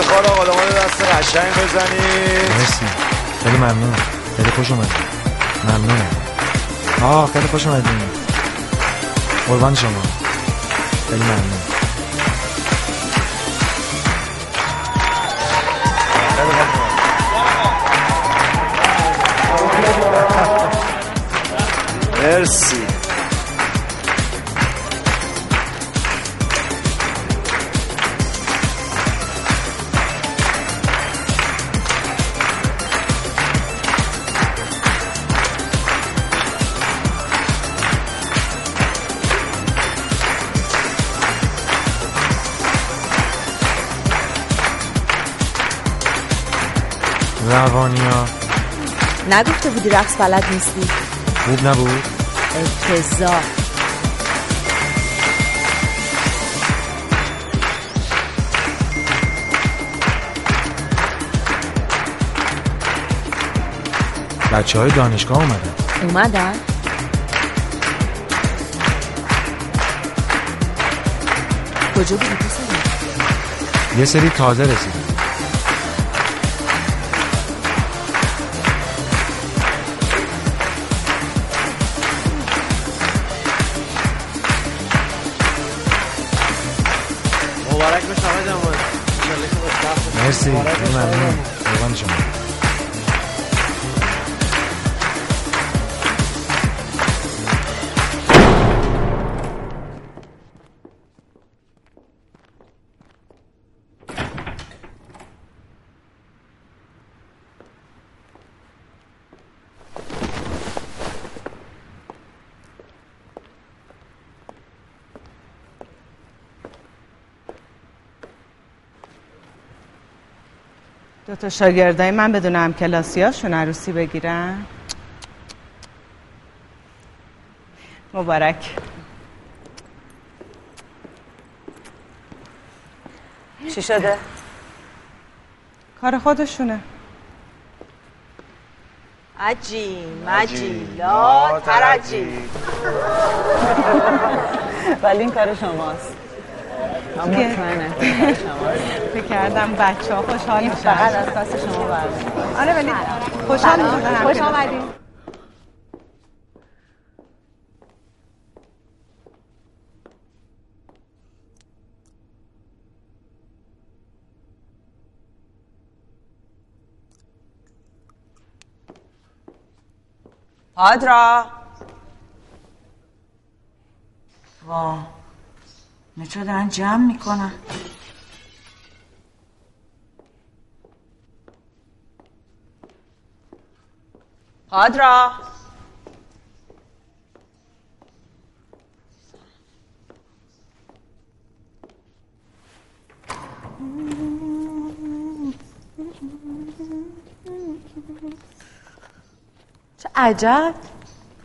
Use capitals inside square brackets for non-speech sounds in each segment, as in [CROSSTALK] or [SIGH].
افتخار آقا دست قشنگ بزنید. مرسی. خیلی ممنون. خیلی خوش اومد ممنونم. آه خیلی خوش اومدین. قربان شما. خیلی ممنون. مرسی. روانیا نگفته بودی رقص بلد نیستی؟ خوب نبود. افتضاح. بچه های دانشگاه اومدن. اومدن؟ کجا بودی یه سری تازه رسیدن. خوشبخت باشید. مرسی مبارک تا شاگردای من بدون هم کلاسیاشون عروسی بگیرن. مبارک. چی شده؟ کار خودشونه. عجی مجی لا ترجی. [LAUGHS] ولی این کار شماست. [LAUGHS] فکر کردم بچه ها خوشحال میشن. فقط از پاس شما برمیاد آره ولی خوشحال میشن. خوش آمدین آدرا واه مترو دارن جمع می‌کنن؟ پادرا. چه عجب.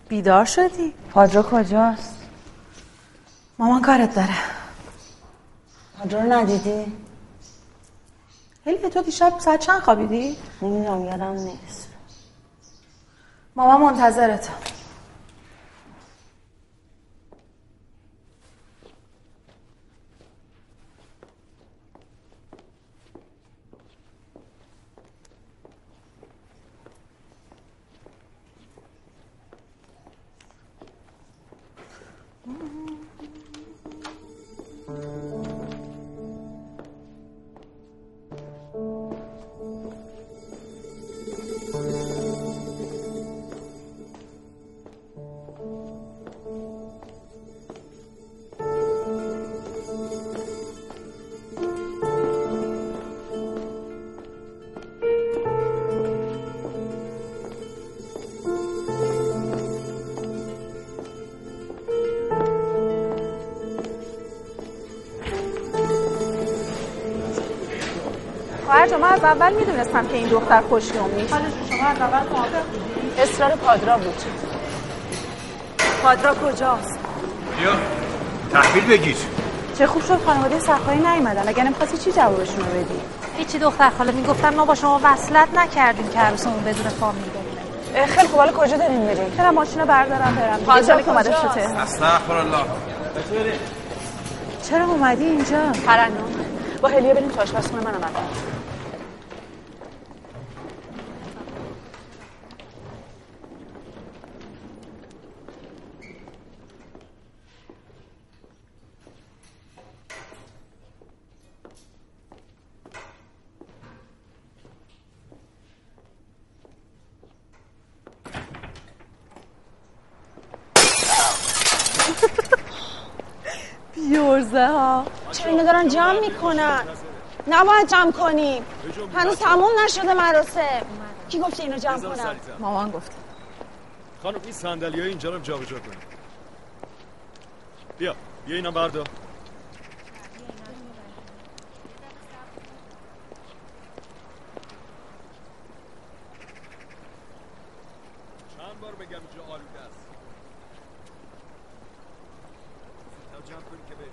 بیدار شدی. پادرا کجاست؟ مامان کارت داره. رو ندیدی؟ هلی تو دیشب ساعت چند خوابیدی؟ نمی‌دونم یادم نیست. مامان منتظرت من از اول می‌دونستم که این دختر خوشیوم نیست شما از اول موافق اصرار پادرا بود. پادرا کجاست؟ بیا تحویل بگیر. چه خوب شد خانواده صفایی نیومدن. اگر نمی‌خواستی چی جوابشون رو بدی؟ هیچی دختر. خاله می‌گفتن ما با شما وصلت نکردیم که عروسمون بدون فامیل بمونه. خیلی خوب. حالا کجا داریم میریم؟ برم ماشین رو بردارم برم. پادرا که اومده؟ شده. استغفر الله. چرا اومدی اینجا؟ ترنم با هلیه بریم تو آشپزخونه من اومدم بیورزه ها چرا اینا دارن می‌کنن. نباید جمع کنیم. هنوز تموم نشده مراسم. کی گفته اینو جمع کنن مامان گفت خانم این صندلی های اینجا رو جابجا کنیم بیا بیا اینا بردار چند بار بگم اینجا آلوده است زودتر جمع کنیم که بریم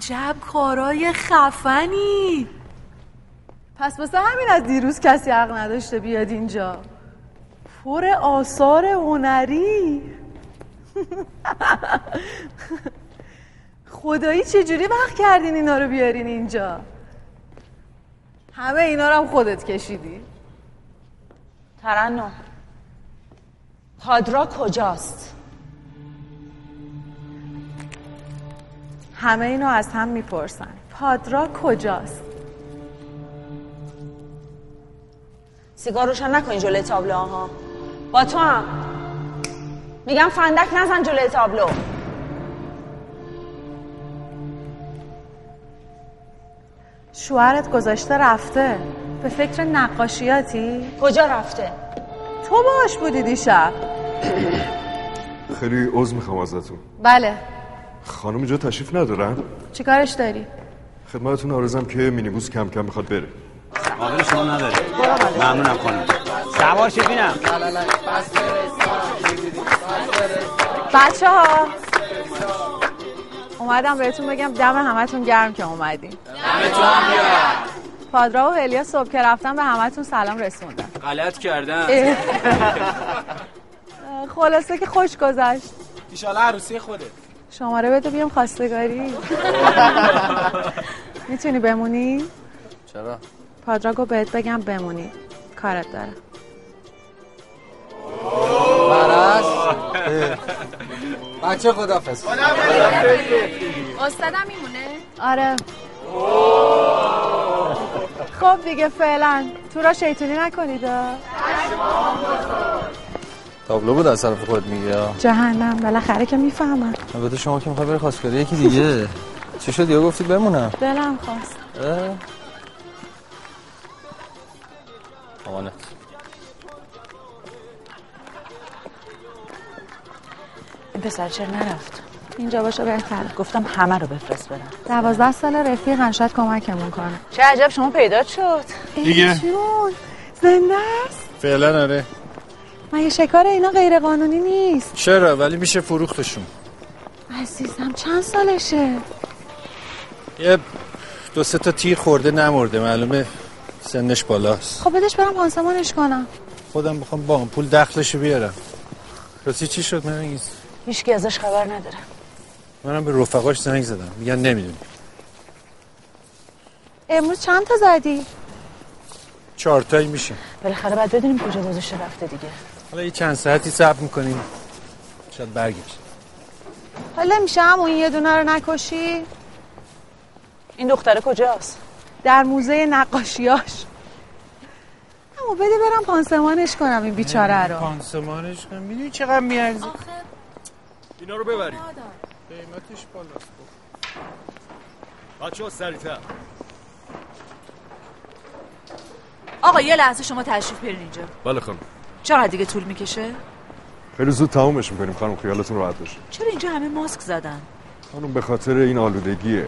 عجب کارای خفنی. پس واسه همین از دیروز کسی حق نداشته بیاد اینجا. پر آثار هنری. [LAUGHS] خدایی چجوری وقت کردین اینا رو بیارین اینجا؟ همه اینا رو هم خودت کشیدی؟ ترنم. پادرا کجاست؟ همه اینو از هم می‌پرسن. پادرا کجاست؟ سیگار روشن نکنی جلوی تابلو ها با تو هم. میگم فندک نزن جلوی تابلو. شوهرت گذاشته رفته. به فکر نقاشیاتی؟ کجا رفته؟ تو باش بودی دیشب. خیلی عذر می‌خوام ازتون. بله. خانم اینجا تشریف ندارن؟ چیکارش داری؟ خدمتتون آرزم که مینیبوس کم کم می‌خواد بره. قابل شما نداره ممنونم خانم. سوار شید بینم. بچه ها اومدم بهتون بگم دم همتون گرم که اومدین. پادرا و هلیا صبح که رفتن به همتون سلام رسوندن. غلط کردن. خلاصه که خوش گذشت. ایشالا عروسی خوده شماره بده بیام خواستگاری. می‌تونی بمونی؟ چرا؟ پادرا گفت بهت بگم بمونی. کارت داره بچه خدافز استادم میمونه؟ آره. خب دیگه فعلا. تو را شیطونی نکنید. تابلو بود از طرف خود میگی یا جهنم بالاخره که می‌فهمم. البته شما که می‌خوای بری خواستگاری یکی دیگه. [LAUGHS] چی شد؟ یا گفتید بمونم. دلم خواست؟ امانت این پسر چرا نرفت؟ اینجا باشه بهتره گفتم همه رو بفرست برم. دوازده سال رفیقم شاید کمکمون کنه. چه عجب شما پیدا شد. دیگه. زنده است؟ فعلا آره. مگه شکار اینا غیر قانونی نیست؟ چرا؟ ولی میشه فروختشون. عزیزم چند سالشه؟ یه دو سه تا تیر خورده نمرده. معلومه سنش بالاست. خب بدش برم پانسمانش کنم. خودم بخوام با پول دخلشو بیارم. راستی چی شد من هیچکی ازش خبر نداره. منم به رفقاش زنگ زدم. میگن نمی‌دونی. امروز چند تا زدی؟ چهار تایی میشه. بالاخره باید بدونیم کجا گذاشته رفته دیگه. حالا یه چند ساعتی صبر می‌کنیم. شاید برگشت حالا میشه همون یه دونه رو نکشی؟ این دختره کجاست؟ در موزه نقاشیاش. اما بده برم پانسمانش کنم این بیچاره رو. پانسمانش کنم. می‌دونی چقدر میارزه؟ اینا رو ببرید قیمتش بالاست. بچه ها سریعتر. آقا یه لحظه شما تشریف برین اینجا. بله خانم. چقدر دیگه طول می‌کشه؟ خیلی زود تمومش می‌کنیم خانم خیالتون راحت باشه. چرا اینجا همه ماسک زدن؟ خانم به خاطر این آلودگیه.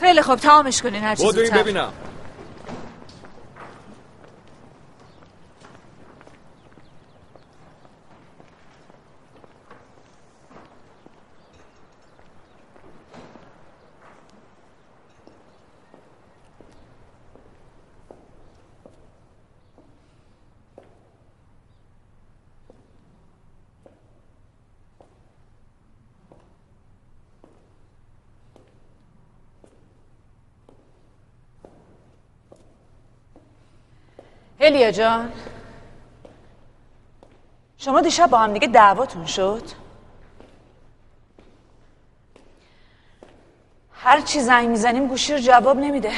خیلی خوب تمامش کنین هر چیز بدو این زودتر. ببینم. هلیا جان شما دیشب با هم دیگه دعواتون شد؟ هر چی زنگ می‌زنیم گوشی رو جواب نمیده.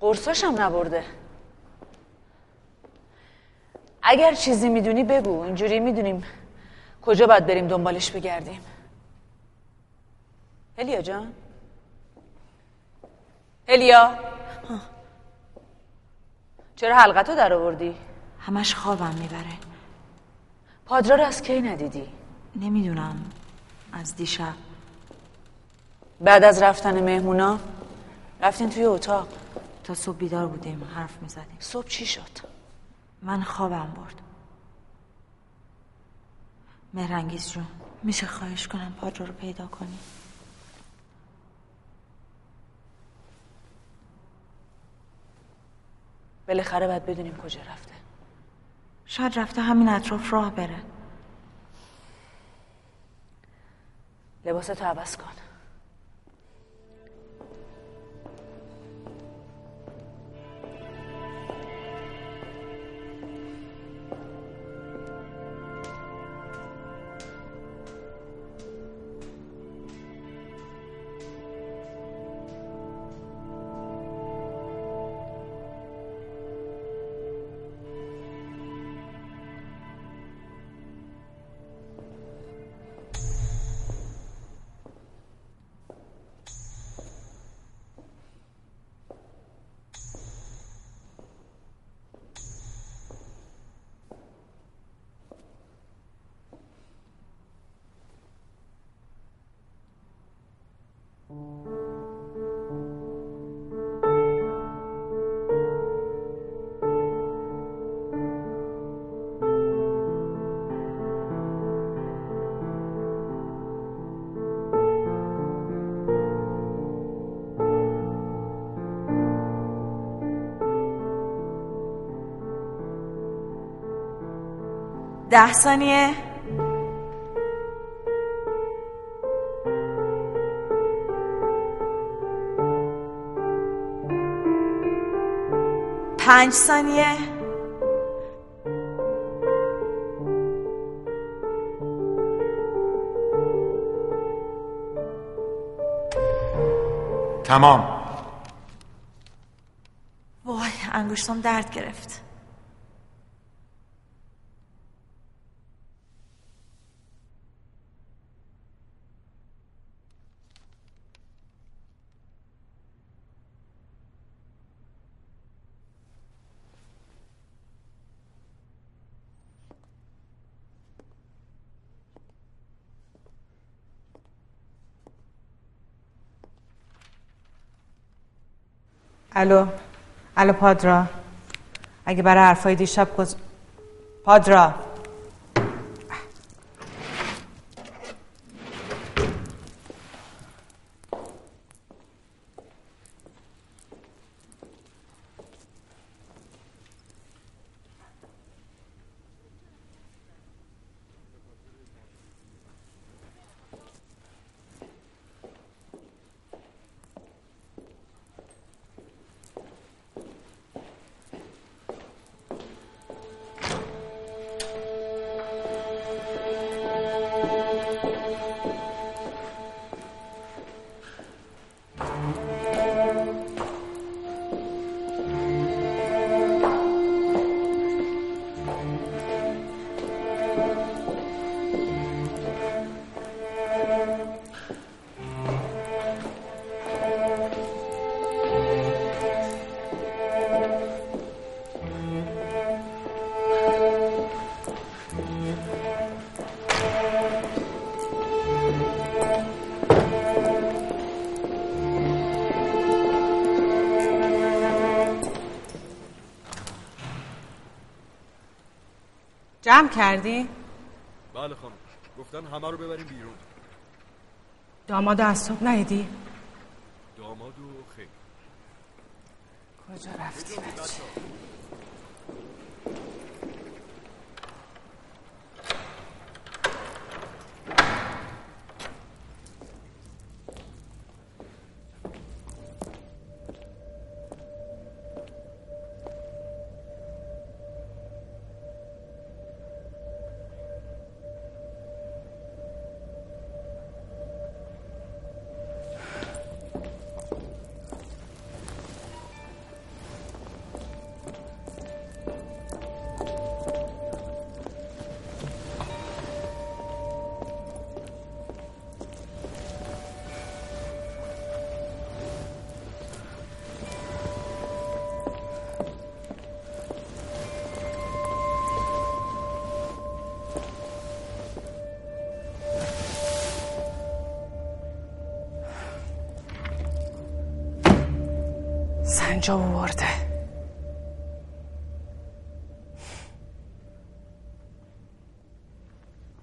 قرصاش هم نبرده. اگر چیزی می‌دونی بگو اینجوری می‌دونیم کجا باید بریم دنبالش بگردیم. هلیا جان؟ هلیا چرا حلقتو در آوردی؟ همش خوابم می‌بره. پادرا رو از کی ندیدی؟ نمی‌دونم. از دیشب. بعد از رفتن مهمونا؟ رفتین توی اتاق. تا صبح بیدار بودیم حرف می‌زدیم. صبح چی شد؟ من خوابم برد. مهرنگیز جون میشه خواهش کنم پادرو رو پیدا کنی؟ بالاخره باید بدونیم کجا رفته. شاید رفته همین اطراف راه بره. لباستو عوض کن. ده ثانیه. پنج ثانیه. تمام. وای انگشتم درد گرفت. الو الو پادرا. اگه برای حرفای دیشب گز... پادرا. جمع کردی؟ بله خانم گفتن همه رو ببریم بیرون داماد از صبح ندیدی؟ سنجا ورده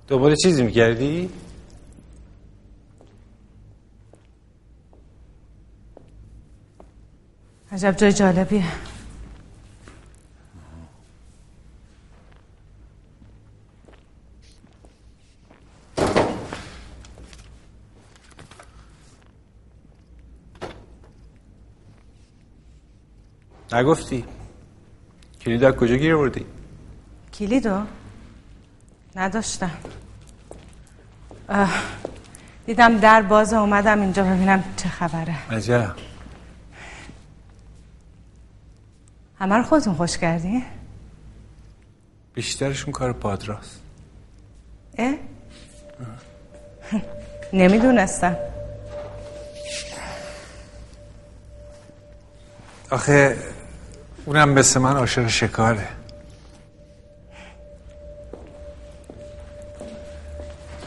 دوباره چیزی می‌کردی؟ عجب جای جالبیه نگفتی کلید از کجا گیر بردی؟ کلیدو؟ نداشتم دیدم در باز اومدم اینجا ببینم چه خبره عجب همه رو خودتون خوش کردی؟ بیشترشون کار پادراست اه؟ نمی‌دونستم آخه اونم مثل من عاشق شکاره.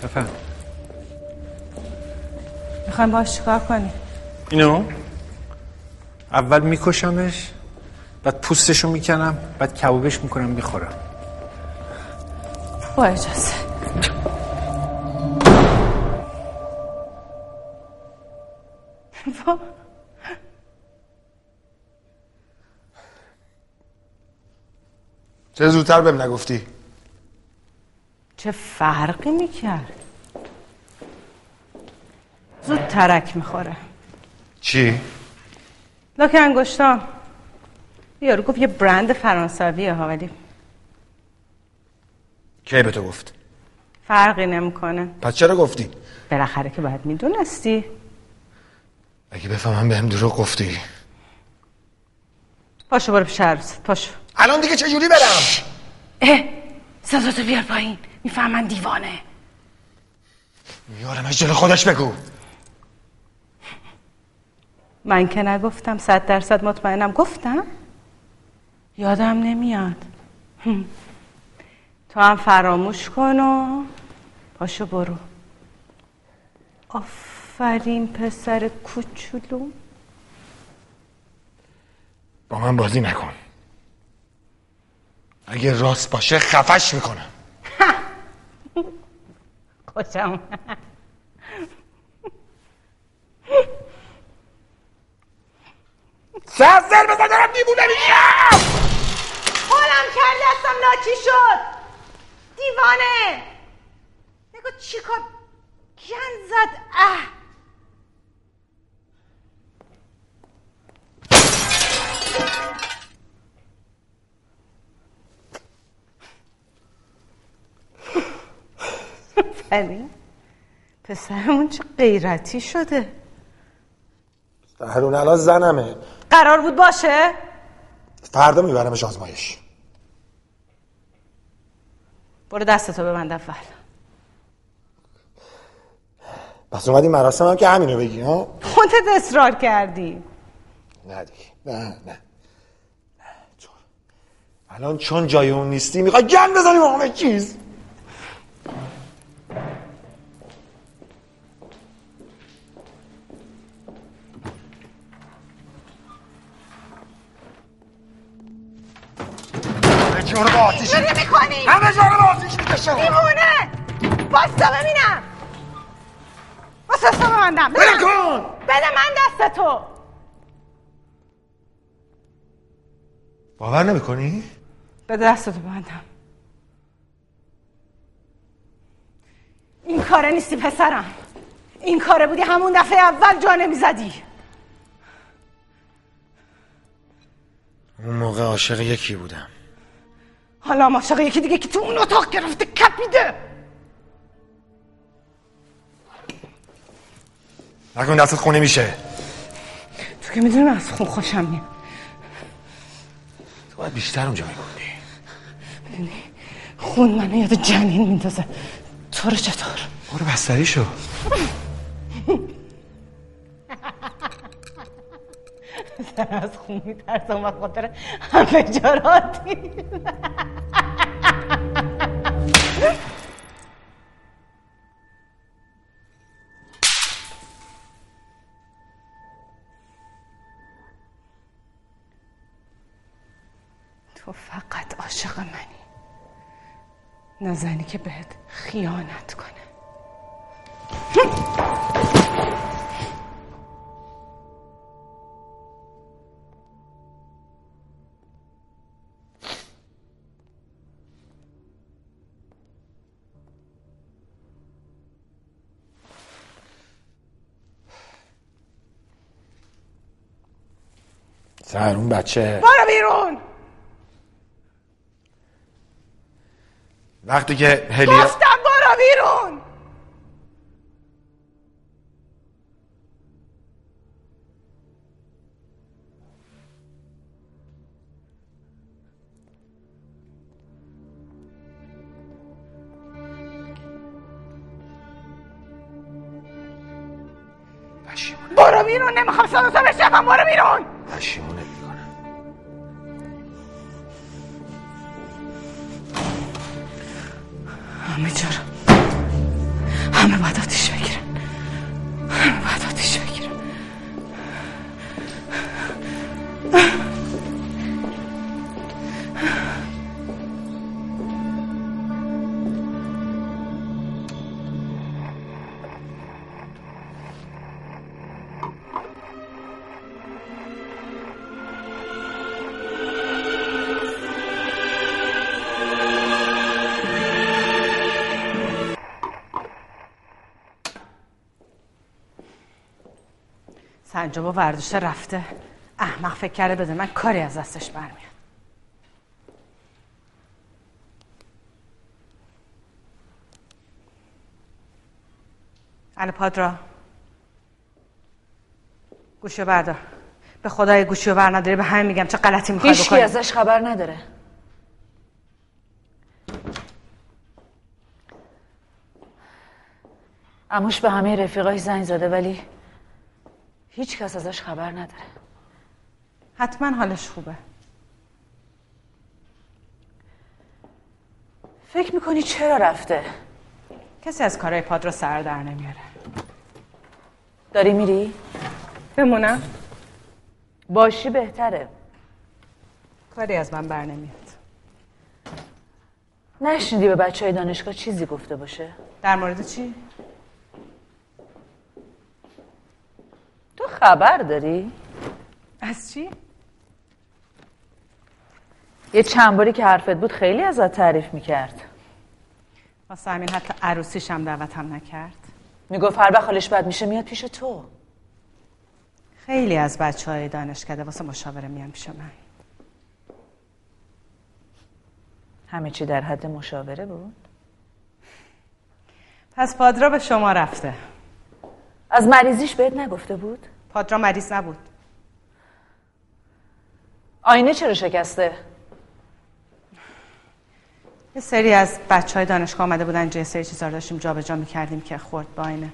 بفهم. می‌خوایم باش چیکار کنی اینو؟ اول میکشمش بعد پوستشو می‌کنم بعد کبابش می‌کنم می‌خورم. با اجازه چه زودتر بهم نگفتی؟ چه فرقی می‌کرد؟ زود ترک می‌خوره. چی؟ لاک انگشتان یارو گفت یه برند فرانسویه ها ولی کی به تو گفت؟ فرقی نمی‌کنه. پس چرا گفتی؟ بالاخره که باید می‌دونستی. اگه بفهمم بهم دروغ گفتی. پاشو برو پیش عروست پاشو. الان دیگه چجوری برم؟ اه صداتو بیار پایین. می‌فهمن دیوانه. میارمش جلو خودش بگو. من که نگفتم صد درصد مطمئنم. گفتم؟ یادم نمیاد. تو هم فراموش کن و پاشو برو. آفرین پسر کوچولو. با من بازی نکن. اگه راست باشه خفش می‌کنم [LAUGHS] خوشم سر بزن دارم دیوونه میشم حالم کرد دستم ناچی شد. دیوانه. نگاه چیکار گند زد. اه. ولی پسرمون چه غیرتی شده. هرون الان زنمه. قرار بود باشه؟ فردا میبرمش آزمایش. برو دستتو ببند اول. پس اومدی مراسم هم که همینو بگی ها؟ خودت اصرار کردی. نه دیگه. نه نه. الان چون جای اون نیستی می‌خوای گن بزنی با همه چیز. جا رو با آتیش می‌کنی؟ همه جا رو با آتیش می‌کشم. دیوونه! باستا ببینم. باستا ببندم. بله کن! بده من دستتو باور نمی‌کنی؟ بده دستتو ببندم. این کاره نیستی پسرم. این کاره بودی همون دفعه اول جا نمی‌زدی. اون موقع عاشق یکی بودم. حالا عاشق یکی دیگه که تو اون اتاق گرفته کپیده. نکن دستت خونه میشه. تو که می‌دونی من از خون خوشم میاد. تو باید بیشتر اونجا میگوندی می‌دونی خون منو یاد جنین میندازه. تو رو چطور؟ برو بستری شو. [LAUGHS] از خون میترسم و خاطر همه جاراتی [LAUGHS] تو فقط عاشق منی. نه زنی که بهت خیانت کنه. سر اون بچه. برو بیرون! وقتی که هلیا گفتم برو بیرون. برو بیرون نمی‌خوام صداتو بشنوم. برو بیرون. پشیمونه. سنجابا ورداشته رفته. احمق فکر کرده بده من کاری از دستش برمیاد. الو پادرا. گوشو بردار. به خدای گوشو بر نداری به همه میگم. چه غلطی می‌خوای بکنی؟ ازش خبر نداره. اموش به همه رفیقاش زنگ زده ولی هیچ کس ازش خبر نداره. حتما حالش خوبه. فکر می‌کنی چرا رفته؟ کسی از کارهای پادرو سر در نمیاره. داری میری؟ بمونم. باشی بهتره. کاری از من بر نمیاد. نشنیدی به بچه های دانشگاه چیزی گفته باشه؟ در مورد چی؟ تو خبر داری؟ از چی؟ یه چند باری که حرفت بود خیلی ازت تعریف می‌کرد. واسه همین حتی عروسیش هم دعوتم نکرد. می‌گفت هر وقت حالش بد میشه میاد پیش تو. خیلی از بچه های دانشکده واسه مشاوره میان پیش من. همه چی در حد مشاوره بود؟ پس پادرا به شما رفته. از مریضیش بهت نگفته بود؟ پادرا مریض نبود آینه چرا شکسته؟ یه سری از بچه های دانشگاه آمده بودن یه سری چیزا رو داشتیم جابجا می‌کردیم که خورد با آینه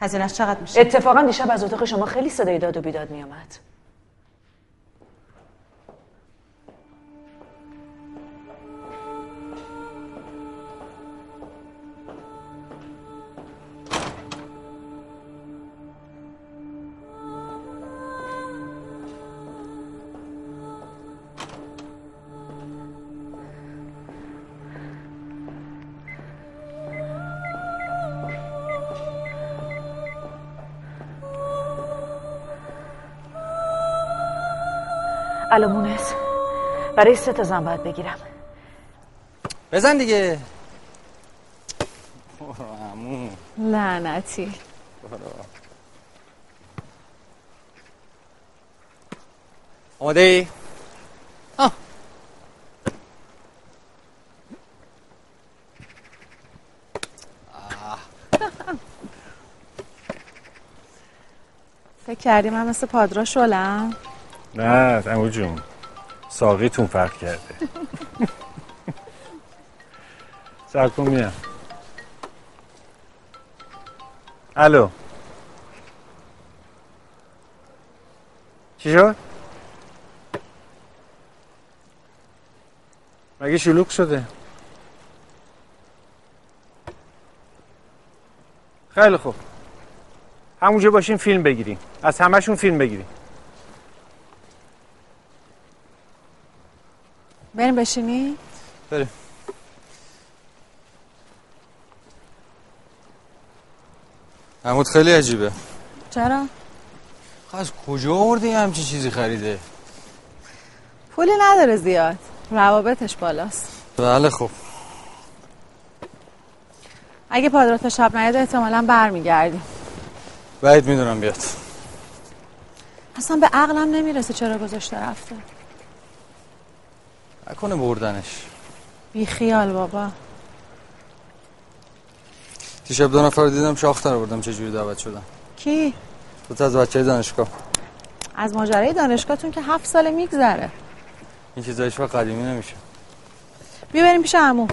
هزینهش چقدر میشه؟ اتفاقا دیشب از اتاق شما خیلی صدای داد و بیداد میامد الو مونس برای سه تا زن باید بگیرم. بزن دیگه. لعنتی. آماده ای؟ آه. فکر کردی من مثل پادرا شلم؟ نه امو جون. ساقیتون فرق کرده. [LAUGHS] سر کن میام. الو. چی شد؟ مگه شلوغ شده؟ خیلی خوب. همونجا باشیم فیلم بگیریم. از همشون فیلم بگیریم. بریم بشینی؟ بریم. عمود خیلی عجیبه. چرا؟ از کجا آوردی همچی چیزی خریده؟ پولی نداره زیاد. روابطش بالاست. بله خب. اگه پادرا تا شب نیاد احتمالا برمیگردیم بعید می‌دونم بیاد. اصلا به عقلم نمی‌رسه چرا گذاشته رفته. نکنه بردنش. بی خیال بابا. دیشب دو نفر رو دیدم شاختر بردم چجوری دعوت شدم کی؟ دو تا از بچه دانشگاه. از ماجرای دانشگاهتون که هفت ساله میگذره. این چیزا هیچ قدیمی نمیشه. بیا بریم پیش عمو.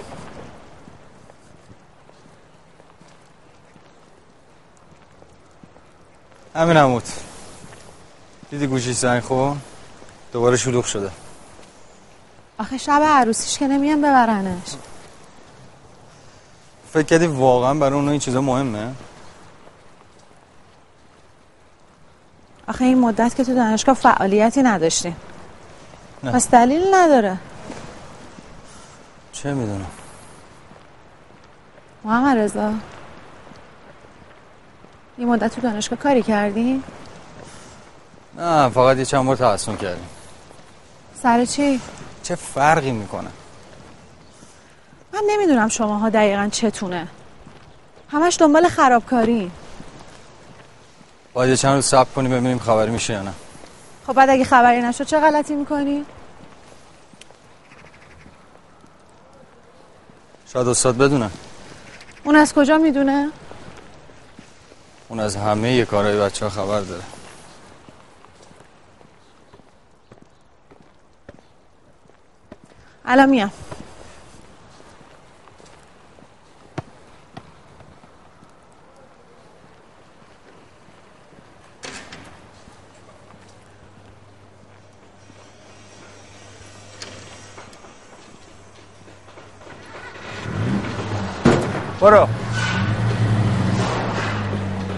همین عمود. دیدی گوشی زنگ خون دوباره شلوغ شده. آخه شب عروسیش که نمیان ببرنش فکر کردی واقعا برای اونها این چیزا مهمه آخه این مدت که تو دانشگاه فعالیتی نداشتیم نه. پس دلیل نداره چه می‌دونم محمد رضا این مدت تو دانشگاه کاری کردی؟ نه فقط یه چند بار تحسن کردیم سر چی؟ چه فرقی می‌کنه؟ من نمی‌دونم شماها دقیقا چتونه. همش دنبال خرابکاری. باید چند روز صبر کنی ببینیم خبری میشه یا نه. خب بعد اگه خبری نشد چه غلطی می‌کنی؟ شاید استاد بدونه. اون از کجا می‌دونه؟ اون از همه یه کارهای بچه ها خبر داره. الان میام برو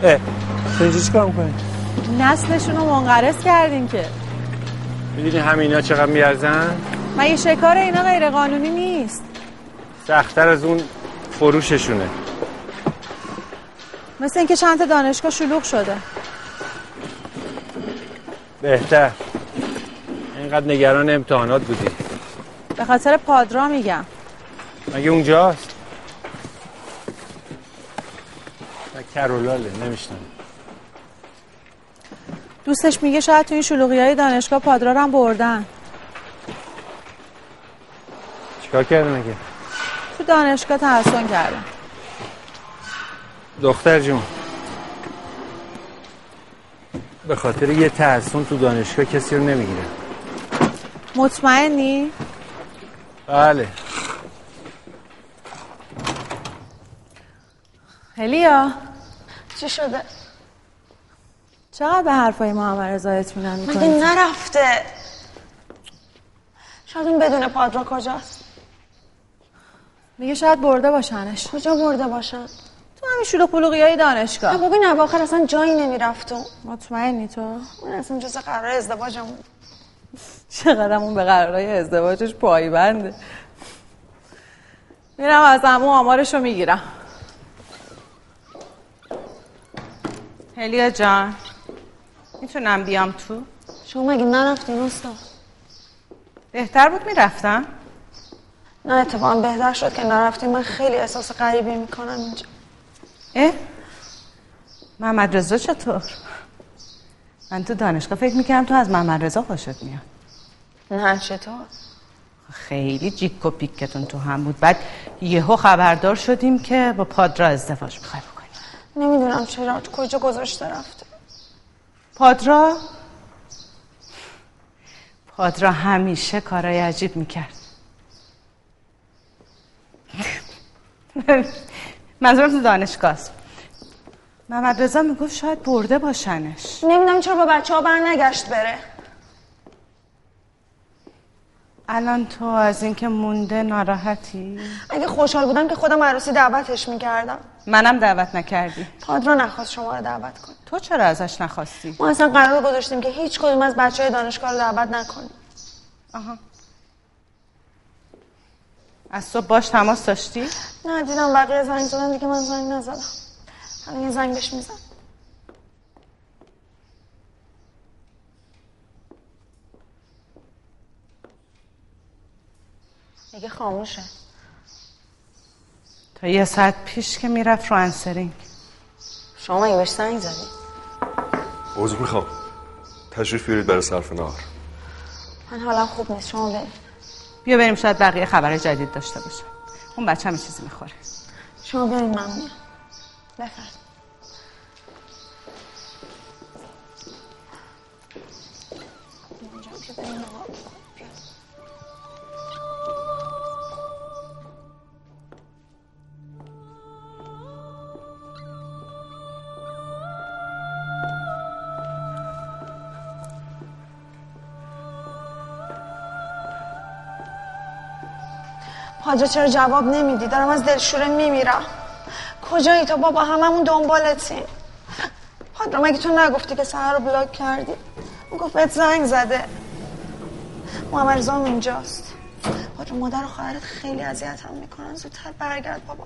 اه اینجا چیکار می‌کنی؟ نسلشون رو منقرض کردین که می‌دونی همینا چقدر میارزن؟ مگه شکار اینا غیر قانونی نیست. سختتر از اون فروششونه. مثل اینکه چند تا دانشگاه شلوغ شده. بهتر. اینقدر نگران امتحانات بودی. به خاطر پادرا میگم. مگه اونجاست؟ کرولاله نمیشنم دوستش میگه شاید تو این شلوغی های دانشگاه پادرا رو هم بردن. چیکار کرده مگه؟ تو دانشگاه تحسن کردن دختر جون به خاطر یه تحسن تو دانشگاه کسی رو نمی‌گیره مطمئنی؟ بله هلیا چی شده؟ چقدر به حرفای محمد رضا اطمینان مگه می‌کنی؟ نرفته شاید اون بدون پادرا کجاست میگه شاید برده باشنش. کجا برده باشن؟ تو همین شلوغ پلوغی های دانشگاه. ببین اواخر اصلا جایی نمی‌رفت اون مطمئنی تو؟ اون اصلا جز قرار ازدواجمون. چقدر اون به قرارهای ازدواجش پایبنده. میرم از امو آمارشو می‌گیرم. هلیا جان می‌تونم بیام تو؟ شما مگه نرفتین استاد بهتر بود می‌رفتم؟ نه اتفاقا بهتر شد که نرفتین من خیلی احساس غریبی می‌کنم اینجا. اه؟ محمد رضا چطور؟ من تو دانشگاه فکر می‌کردم تو از محمد رضا خوشت میاد. نه چطور؟ خیلی جیک و پیکتون تو هم بود. بعد یهو خبردار شدیم که با پادرا ازدواج می‌خوای بکنی نمی‌دونم چرا کجا گذاشته رفته؟ پادرا؟ پادرا همیشه کارای عجیب می‌کرد. منظورم تو دانشگاه است محمد رضا می‌گفت شاید برده باشنش. نمی‌دونم چرا با بچه ها بر نگشت بره. الان تو از اینکه مونده ناراحتی؟ اگه خوشحال بودم که خودم عروسی دعوتش می‌کردم. منم دعوت نکردی. پادرا نخواست شما رو دعوت کن تو چرا ازش نخواستی؟ ما اصلا قرار گذاشتیم که هیچ کدوم از بچه های دانشگاه رو دعوت نکنیم. آها. از صبح باش تماس داشتی؟ نه دیدم بقیه زنگ زدن دیگه من زنگ نزدم. الان یه زنگ بهش میزن دیگه خاموشه. تا یه ساعت پیش که می‌رفت رو انسرینگ. شما مگه بهش زنگ زدی؟ عضو می‌خوام. تشریف بیارید برای صرف نهار. من حالم خوب نیست. شما برید. بیا بریم شاید بقیه خبر جدید داشته باشه اون بچه همه چیزی می‌خوره. شما برید من میام پادرا چرا جواب نمیدی؟ دارم از دلشوره میمیرم. کجایی تو بابا؟ هممون دنبالتیم پادرا مگه تو نگفتی که سهر رو بلاک کردی؟ اون گفت بهت زنگ زده. محمد رضا اینجاست. پادرا مادر و خواهرت خیلی اذیتم می‌کنن. زودتر برگرد بابا.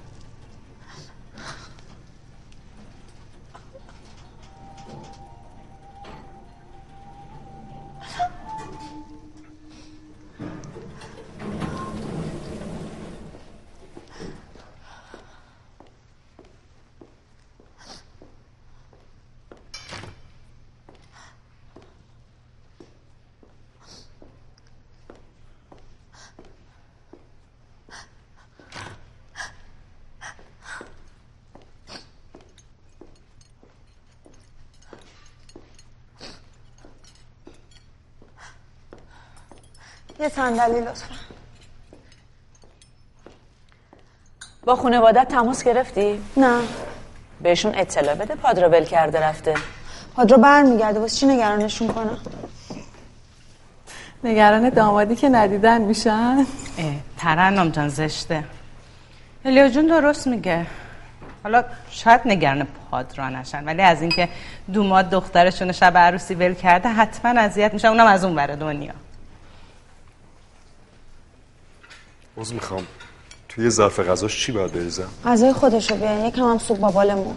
یه صندلی لطفا. با خانواده تماس گرفتی؟ نه. بهشون اطلاع بده پادرا ول کرده رفته. پادرا برمیگرده واسه چی نگرانشون کنم؟ نگران دامادی که ندیدن میشن. اه، ترنم جان زشته. الیا جون درست میگه. حالا شاید نگران پادرا نشن ولی از اینکه دوماد دخترشون شب عروسی ول کرده حتما اذیت میشه اونم از اون ور دنیا. عوض می‌خوام. توی یه ظرف غذاش چی باید بریزم؟ غذای خودشو بیان یکم هم سوپ بابالمون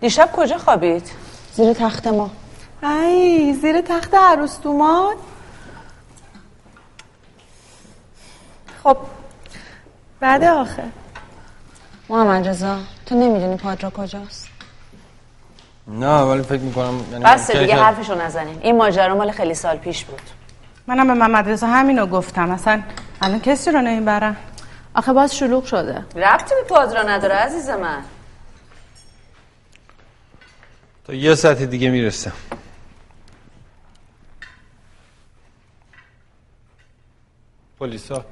دیشب کجا خوابید؟ زیر تخت ما. ای زیر تخت عروس دوماد خب بعد آخه. محمد رضا تو نمی‌دونی پادرا کجاست؟ نه ولی فکر می‌کنم یعنی بس دیگه که- حرفشو نزنین این ماجرا مال خیلی سال پیش بود منم به محمد رضا همینو گفتم اصلا الان کسی رو نمی‌برن؟ آخه باز شلوغ شده. ربطی به پادرا نداره عزیز من. تا یه ساعت دیگه می‌رسم. پلیسا.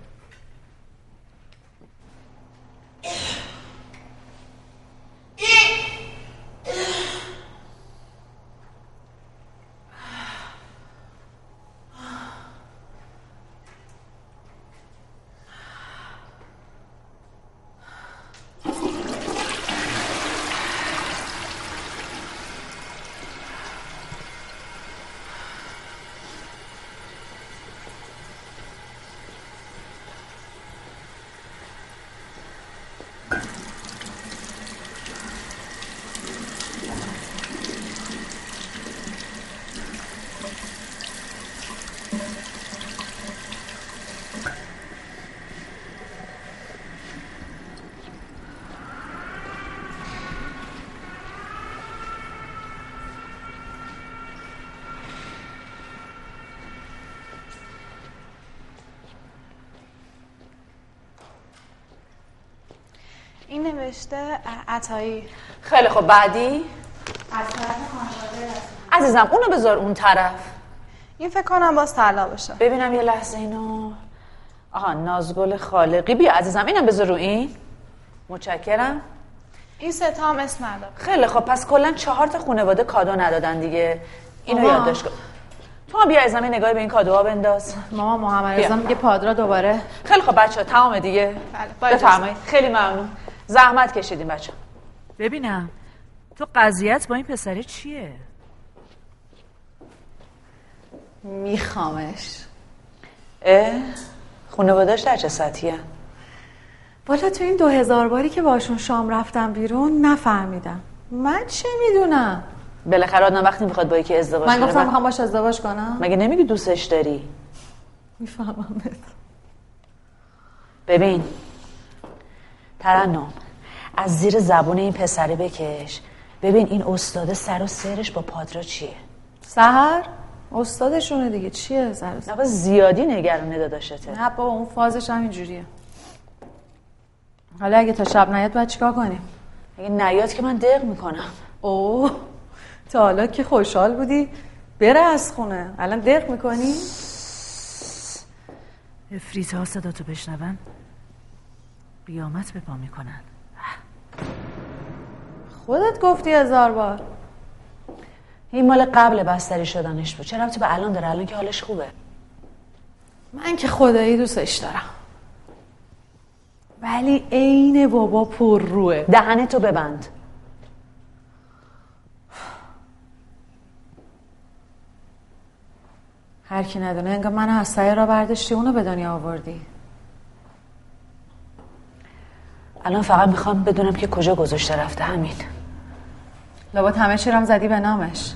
این نوشته عطایی. خیلی خب بعدی؟ از طرف عزیزم اونو بذار اون طرف. این فکر کنم باز طلا باشه. ببینم یه لحظه اینو. آها نازگل خالقی. بیا عزیزم اینم بذار رو این. متشکرم. این سه تا هم اسم نداره. خیلی خب پس کلا چهار تا خانواده کادو ندادن دیگه. اینو. یادداشت کن. تو هم بیا عزیزم نگاهی به این کادوها بنداز. ماما محمد. رضا میگه پادرا دوباره. خیلی خب بچه تمام دیگه. با بفرمایید. خیلی ممنون. زحمت کشیدیم بچه ببینم تو قضیت با این پسره چیه؟ میخوامش. اه خانوادهش در چه سطحیه؟ والا تو این دو هزار باری که باشون شام رفتم بیرون نفهمیدم. من چه می‌دونم؟ بالاخره آدم وقتی می‌خواد با یکی ازدواج من گفتم می‌خوام باش ازدواج کنم. مگه نمیگی دوستش داری؟ می‌فهمم. ببین ترنم. از زیر زبون این پسره بکش. ببین این استاد سر و سرش با پادرا چیه؟ سهر استادشونه دیگه. چیه زر نه زیادی نگرانه داداشته. نه بابا اون فازش هم اینجوریه. حالا اگه تا شب نیاد باید چیکار کنیم؟ اگه نیاد که من دق می‌کنم. اوه تا حالا که خوشحال بودی بره از خونه. الان دق می‌کنی؟ افریت ها صداتو بشنون. قیامت به پا می‌کنن. خودت گفتی هزار بار. این مال قبل بستری شدنش بود. چه ربطی به الان داره؟ الان که حالش خوبه. من که خدایی دوستش دارم. ولی عین بابا پر روه. دهنه تو ببند. هر کی ندونه انگار منو از سایه را برداشتی اونو به دنیا آوردی. الان فقط می‌خوام بدونم که کجا گذاشته رفته همین. لابد همه چی رم زدی به نامش.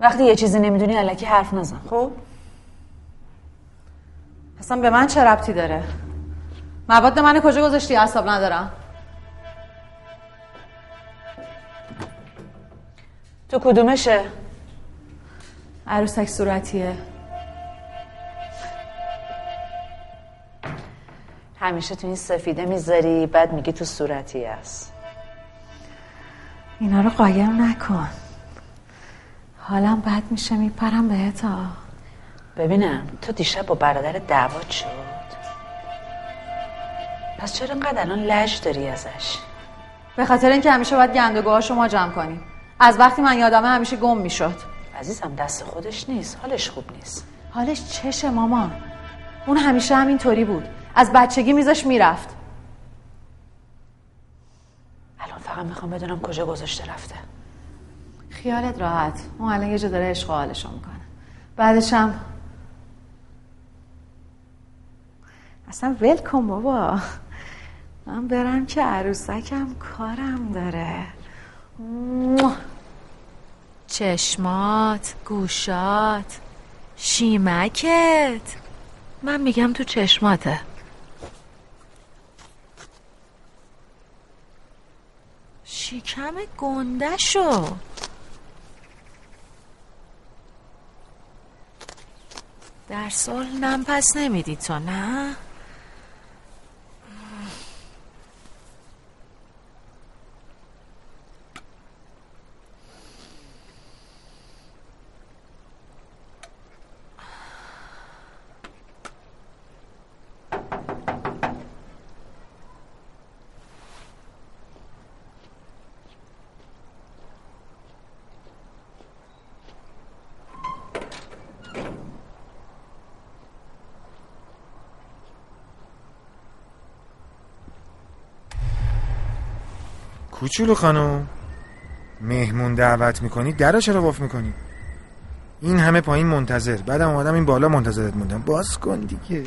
وقتی یه چیزی نمی‌دونی علکی حرف نزن. خب. اصلا به من چه ربطی داره؟ مواد من کجا گذاشتی؟ اصاب ندارم. تو کدومشه؟ عروسک صورتیه. همیشه تو این سفیده می‌ذاری بعد میگی تو صورتی است اینا رو قایم نکن. حالم بد میشه میپرم بهت ها ببینم تو دیشب با برادر دعوات شد پس چرا انقدر الان لج داری ازش؟ به خاطر اینکه همیشه باید گندگوها شما جمع کنیم. از وقتی من یادمه همیشه گم می‌شد. عزیزم دست خودش نیست. حالش خوب نیست. حالش چشه مامان اون همیشه همینطوری بود. از بچگی میزش می‌رفت الان فقط می‌خوام بدونم کجا گذاشته رفته. خیالت راحت. اون الان یه جا داره عشق و حالشو می‌کنه. بعدش هم اصلا ول کن بابا. من برم که عروسکم کارم داره. چشمات گوشات شیمکت. من میگم تو چشماته. شیکم گنده شو در سال نم پس نمیدی تو نه؟ کوچولو خانم. مهمون دعوت می‌کنی درو چرا قفل می‌کنی؟ این همه پایین منتظر. بعدم اومدم این بالا منتظرت موندم. باز کن دیگه.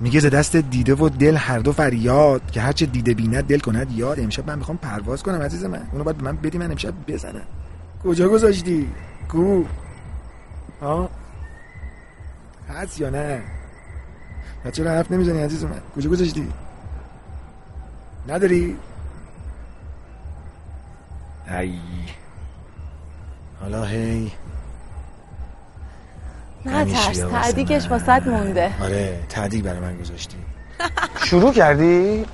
میگه ز دست دیده و دل هر دو فریاد که هرچه دیده بیند دل کند یاد. امشب من می‌خوام پرواز کنم عزیز من. اونو باید من بدی من امشب بزنم. کجا گذاشتی؟ کو؟ ها هست یا نه؟ چرا حرف نمی‌زنی عزیز من. کجا گذاشتی؟ نداری؟ ای. حالا هی. نه ترس من. واسط مونده. آره تعدیق برای من گذاشتی. [LAUGHS] شروع کردی؟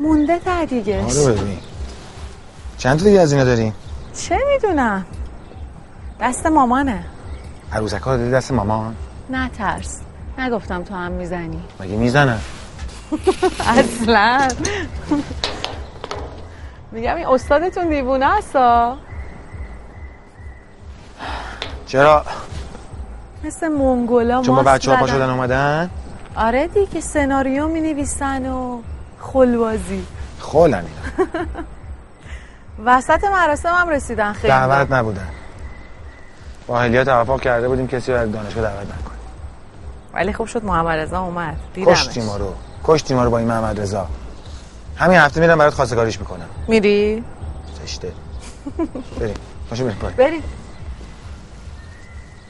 مونده تعدیقش آره ببین چند تا دیگه از اینا داریم؟ چه می‌دونم. دست مامانه. عروسک ها دادی دست مامان؟ نه ترس. نگفتم تو هم می‌زنی. مگه می‌زنن؟ [LAUGHS] اصلا. میگم این استادتون دیوونه هستا چرا؟ مثل منگولا چون با ماسک بچه ها پا زدن. شدن اومدن؟ آره دیگه سناریو می نویسن و خلوازی. خولن [LAUGHS] وسط مراسم هم رسیدن خیلی. دعوت نبودن. با هلیا توافق کرده بودیم کسی رو از دانشگاه دعوت نکنیم ولی خوب شد محمد رضا اومد. دیدمش. کشتی ما رو. کشتی ما رو با این محمد رضا. همین هفته میرم برات خواستگاریش می‌کنم. میری؟ زشته. بریم. پاشو بریم پای بریم.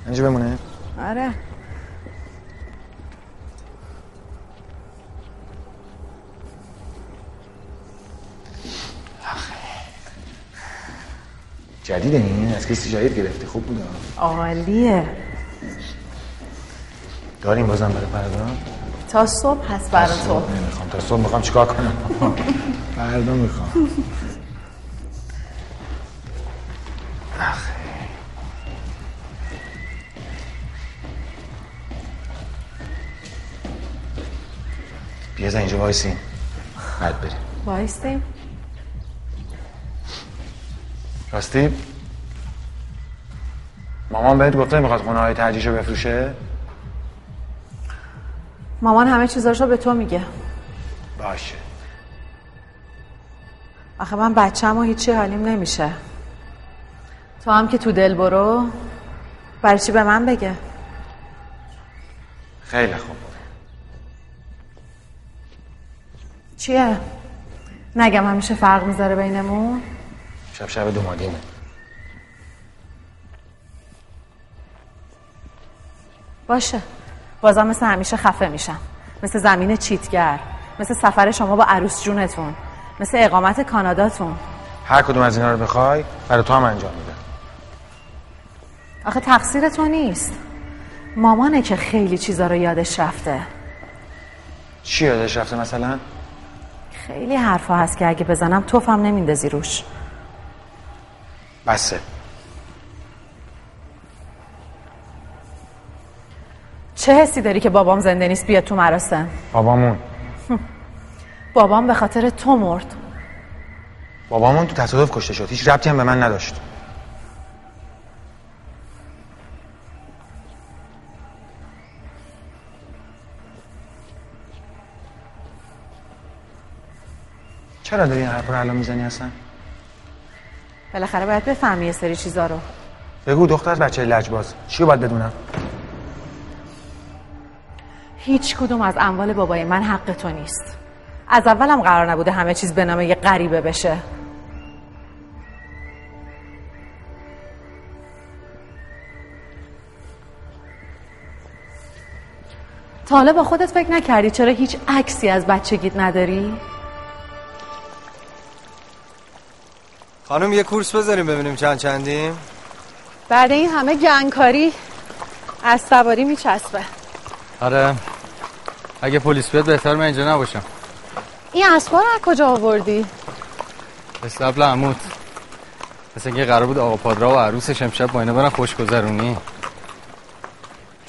اینجا بمونه. آره. جدیده این؟ از کسی جدید گرفتی خوب بوده. عالیه. داریم بازم برای فردا تا صبح هست برا تو. نمی‌خوام. تا صبح می‌خوام چیکار کنم؟ [LAUGHS] فردا می‌خوام. بیا اینجا وایسین. بعد بریم. وایستیم راستی؟ مامان بهت گفته می‌خواد خونه های ترجیشو بفروشه؟ مامان همه چیزاشو به تو میگه. باشه. آخه من بچم و هیچی حالیم نمیشه. تو هم که تو دل برو برای چی به من بگه؟ خیلی خوب. چیه؟ نگم همیشه فرق می‌ذاره بینمون؟ شب شب دومادینه باشه. بازم مثل همیشه خفه میشم. مثل زمین چیتگر. مثل سفر شما با عروس جونتون. مثل اقامت کاناداتون. هر کدوم از اینا رو بخوای برای تو هم انجام میدم. آخه تقصیر تو نیست. مامانه که خیلی چیزا رو یادش رفته. چی یادش رفته مثلا؟ خیلی حرفا هست که اگه بزنم توفم نمیندازی روش. بسه. چه حسی داری که بابام زنده نیست بیاد تو مراسم؟ بابامون. بابام به خاطر تو مرد. بابامون تو تصادف کشته شد. هیچ ربطی هم به من نداشت. چرا داری این حرف رو الان می‌زنی اصلا؟ بالاخره باید بفهمی یه سری چیزا رو. بگو دختر بچه لجباز. چی رو باید بدونم؟ هیچ کدوم از اموال بابای من حق تو نیست. از اولم قرار نبوده همه چیز به نام یه غریبه بشه. تا حالا با خودت فکر نکردی چرا هیچ عکسی از بچگیت نداری؟ خانم یه کورس بذاریم ببینیم چند چندیم. بعد این همه گنگکاری از سواری میچسبه. آره اگه پلیس بیاد بهتر من اینجا نباشم این اسبا رو از کجا آوردی؟ استبل عمود مثل اینکه قرار بود آقا پادرا و عروسش امشب با اینا برن خوش گذرونی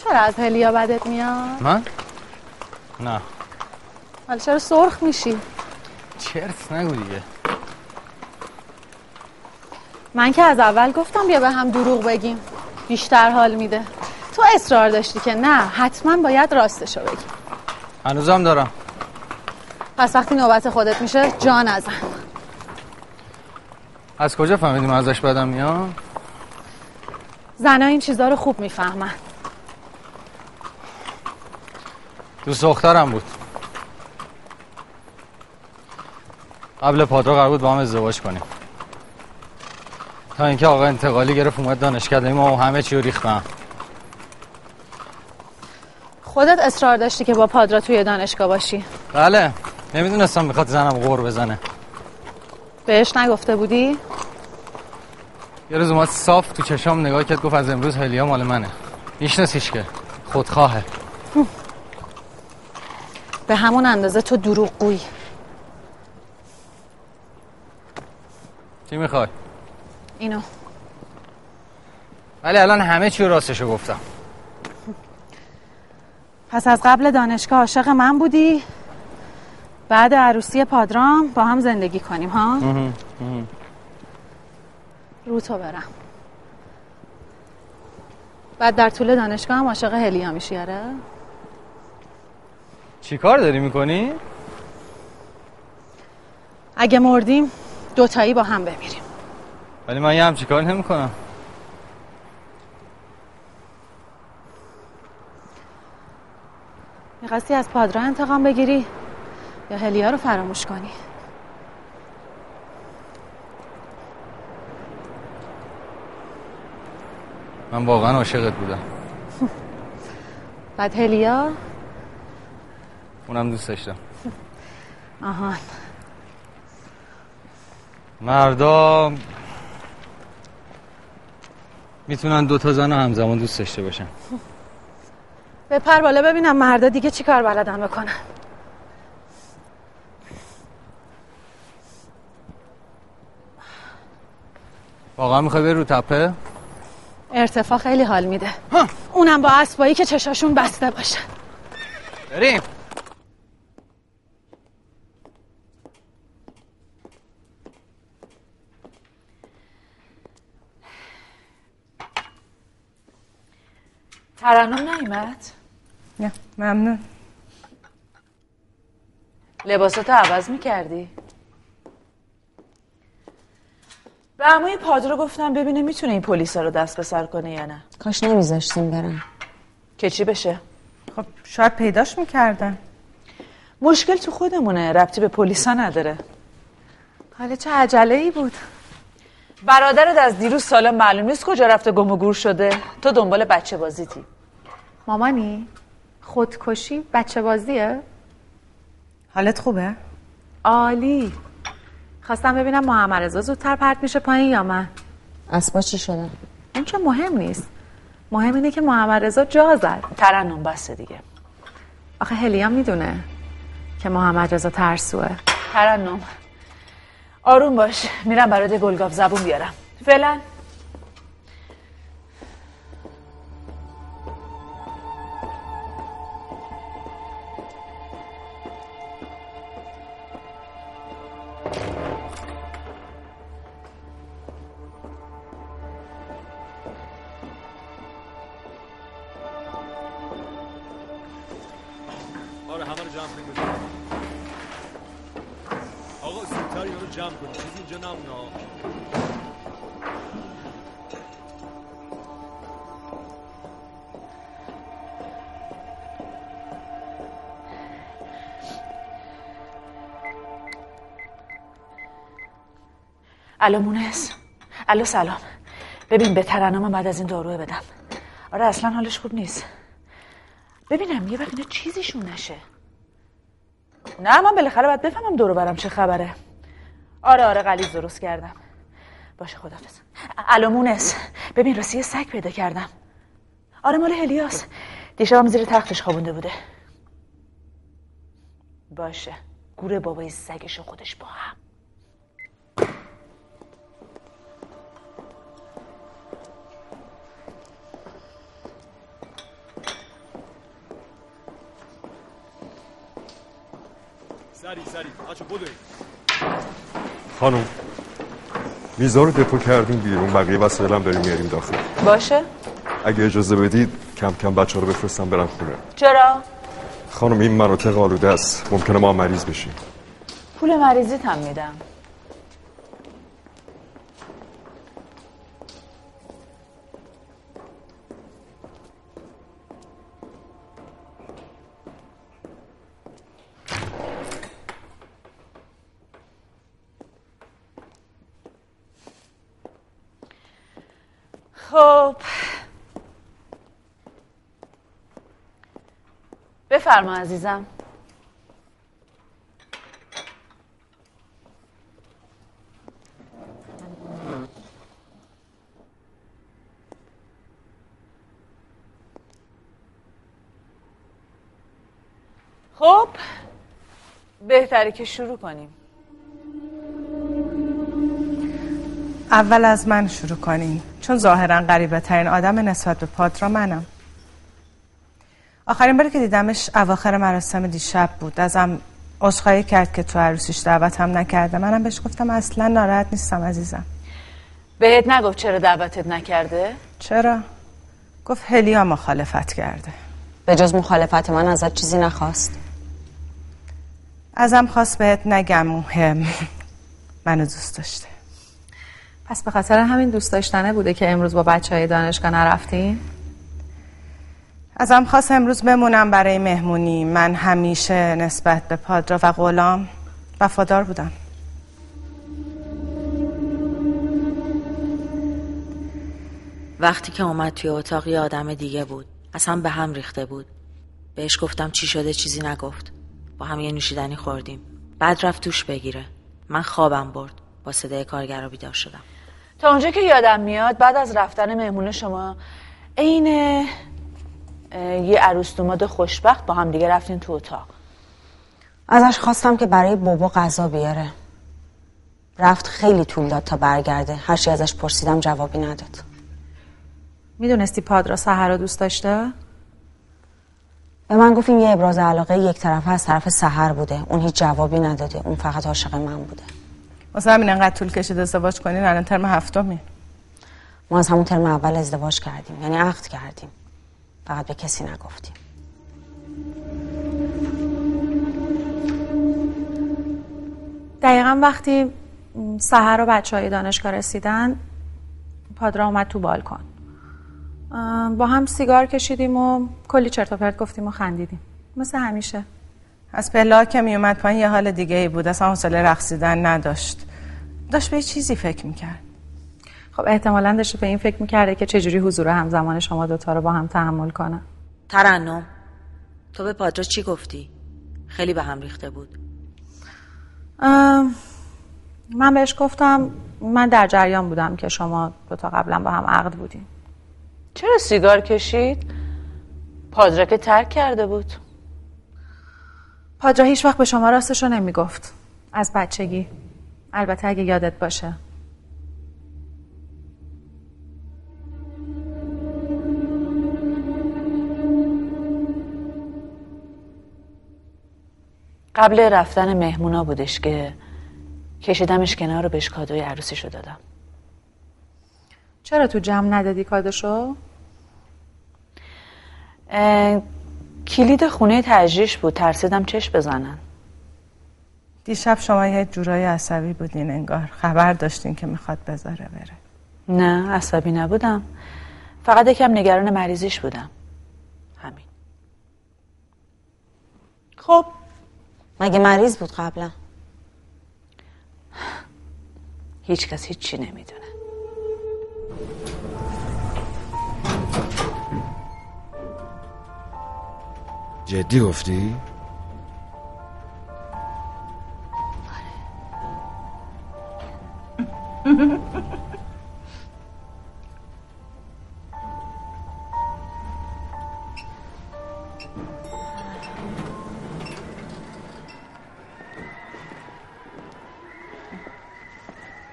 چرا از هلیا بدت میاد؟ من؟ نه حالا چرا سرخ میشی؟ چرت نگو دیگه من که از اول گفتم بیا به هم دروغ بگیم بیشتر حال میده تو اصرار داشتی که نه حتما باید راستشو بگی. هنوزم دارم. پس وقتی نوبت خودت میشه جا نزن از کجا فهمیدیم ازش بدم میاد زنها این چیزها رو خوب می‌فهمن. دوست دخترم بود. قبل پادرا قرار بود با هم ازدواج کنیم. تا اینکه آقا انتقالی گرفت اومد دانشکده ما و همه چی رو ریخت به هم. خودت اصرار داشتی که با پادرا توی دانشگاه باشی؟ بله. نمی‌دونستم می‌خواد زنم غور بزنه. بهش نگفته بودی؟ یه روز اومد صاف تو چشام نگاه کرد گفت از امروز هلیا مال منه. میشناسیش که. خودخواهه. به همون اندازه تو دروغگویی چی می‌خوای؟ اینو. ولی الان همه چی رو راستشو گفتم. پس از قبل دانشگاه عاشق من بودی. بعد عروسی پادرام با هم زندگی کنیم ها؟ رو تو برم. بعد در طول دانشگاه هم عاشق هلیا میشی آره؟ چی کار داری می‌کنی؟ اگه مردیم دوتایی با هم بمیریم. ولی من یه همچی کار نمی‌کنم. می‌خواستی از پادرا انتقام بگیری یا هلیا رو فراموش کنی؟ من واقعا عاشقت بودم. [LAUGHS] بعد هلیا؟ اونم دوست داشتم. [LAUGHS] آهان مردا می‌تونن دو تا زن همزمان دوست داشته باشن. [LAUGHS] بپر بالا ببینم مردا دیگه چی کار بلدن بکنن. واقعا می‌خوای بری رو تپه؟ ارتفاع خیلی حال میده. اونم با اسبایی که چشاشون بسته باشه. بریم. ترنم نیمد؟ نه ممنون. لباساتو عوض می‌کردی؟ به عموی پادرو گفتم ببینه می‌تونه این پلیسا رو دست به سر کنه یا نه. کاش نمیذاشتیم برم که چی بشه؟ خب شاید پیداش می‌کردن. مشکل تو خودمونه ربطی به پلیسا نداره. حالا چه عجله ای بود. برادرت از دیروز سالا معلوم نیست کجا رفته گم و گور شده. تو دنبال بچه بازیتی. مامانی خودکشی بچه بازیه حالت خوبه؟ عالی. خواستم ببینم محمد رضا زودتر پرت میشه پایین یا من اسبا چی شدن اون که مهم نیست. مهم اینه که محمد رضا جا زد. ترنم بسته دیگه. آخه هلیا می‌دونه که محمد رضا ترسوه. ترنم. آروم باش. میرم برات گلگاف زبون بیارم. فعلا. الو مونس. الو سلام. ببین به ترنم بعد از این داروه بدم. آره اصلا حالش خوب نیست. ببینم یه وقت چیزیشون نشه. نه من بالاخره باید بفهمم دورو برم چه خبره. آره آره غلیظ درست کردم. باشه خدافز الو مونس. ببین راستی سگ پیدا کردم. آره مال هلیاس. دیشبم زیر تختش خوابونده بوده. باشه. گوره بابای سگش خودش با هم. سری سری بچه بدوید خانم میزا رو دپو کردیم بیرون بقیه وسایلم بریم میاریم داخل. باشه. اگه اجازه بدید کم کم بچه رو بفرستم برم خونه. چرا؟ خانم این مناطق آلوده است. ممکنه ما هم مریض بشیم. پول مریضیت هم میدم. خب. بفرما عزیزم. خب بهتره که شروع کنیم. اول از من شروع کنین. چون ظاهرا غریبه ترین آدم نسبت به پادرا منم. آخرین باری که دیدمش اواخر مراسم دیشب بود. ازم عذرخواهی کرد که تو عروسیش دعوتم نکرده. منم بهش گفتم اصلا ناراحت نیستم عزیزم. بهت نگفت چرا دعوتت نکرده؟ چرا؟ گفت هلیا مخالفت کرده. به جز مخالفت من ازت چیزی نخواست. ازم خواست بهت نگم مهم. منو دوست داشته. پس به خاطر همین دوست داشتنه بوده که امروز با بچه های دانشگاه نرفتین؟ ازم خواست امروز بمونم برای مهمونی. من همیشه نسبت به پادرا و غلام وفادار بودم. وقتی که اومد توی اتاق یه آدم دیگه بود. اصلا به هم ریخته بود. بهش گفتم چی شده چیزی نگفت. با هم یه نوشیدنی خوردیم. بعد رفت دوش بگیره. من خوابم برد. با صدای کارگرا بیدار شدم. تا اونجا که یادم میاد بعد از رفتن مهمون شما عین یه عروس دوماد خوشبخت با هم دیگه رفتین تو اتاق. ازش خواستم که برای بابا غذا بیاره. رفت خیلی طول داد تا برگرده. هرچی ازش پرسیدم جوابی نداد. می‌دونستی پادرا سهر رو دوست داشته؟ به من گفت این یه ابراز علاقه یک طرفه از طرف سهر بوده. اون هیچ جوابی نداده. اون فقط عاشق من بوده. واسه همین انقدر طول کشید ازدواج کنین الان ترم هفتمی ما از همون ترم اول ازدواج کردیم یعنی عقد کردیم. فقط به کسی نگفتیم. دقیقا وقتی سهر و بچه های دانشگاه رسیدن پادرا اومد تو بالکن. با هم سیگار کشیدیم و کلی چرت و پرت گفتیم و خندیدیم. مثل همیشه. از پلا که می اومد پایین یه حال دیگه ای بود. اصلا حوصله رقصیدن نداشت. داشت به چیزی فکر می‌کرد. خب احتمالا داشته به این فکر می‌کرده که چجوری حضور همزمان شما دوتا رو با هم تحمل کنه. ترنم تو به پادرا چی گفتی؟ خیلی به هم ریخته بود. من بهش گفتم من در جریان بودم که شما دوتا قبلا با هم عقد بودیم چرا سیگار کشید؟ پادرا که ترک کرده بود. پادرا هیچ وقت به شما راستش رو نمی‌گفت. از بچگی. البته اگه یادت باشه. قبل رفتن مهمونا بودش که کشیدمش کنار رو بهش کادوی عروسیشو دادم. چرا تو جمع ندادی کادوشو؟ کلید خونه تجریش بود. ترسیدم چش بزنن. دیشب شما یه جورای عصبی بودین انگار خبر داشتین که می‌خواد بذاره بره. نه عصبی نبودم. فقط یکم نگران مریضیش بودم. همین. خب مگه مریض بود قبلا؟ هیچ کس هیچی نمی‌دونه. جدی گفتی؟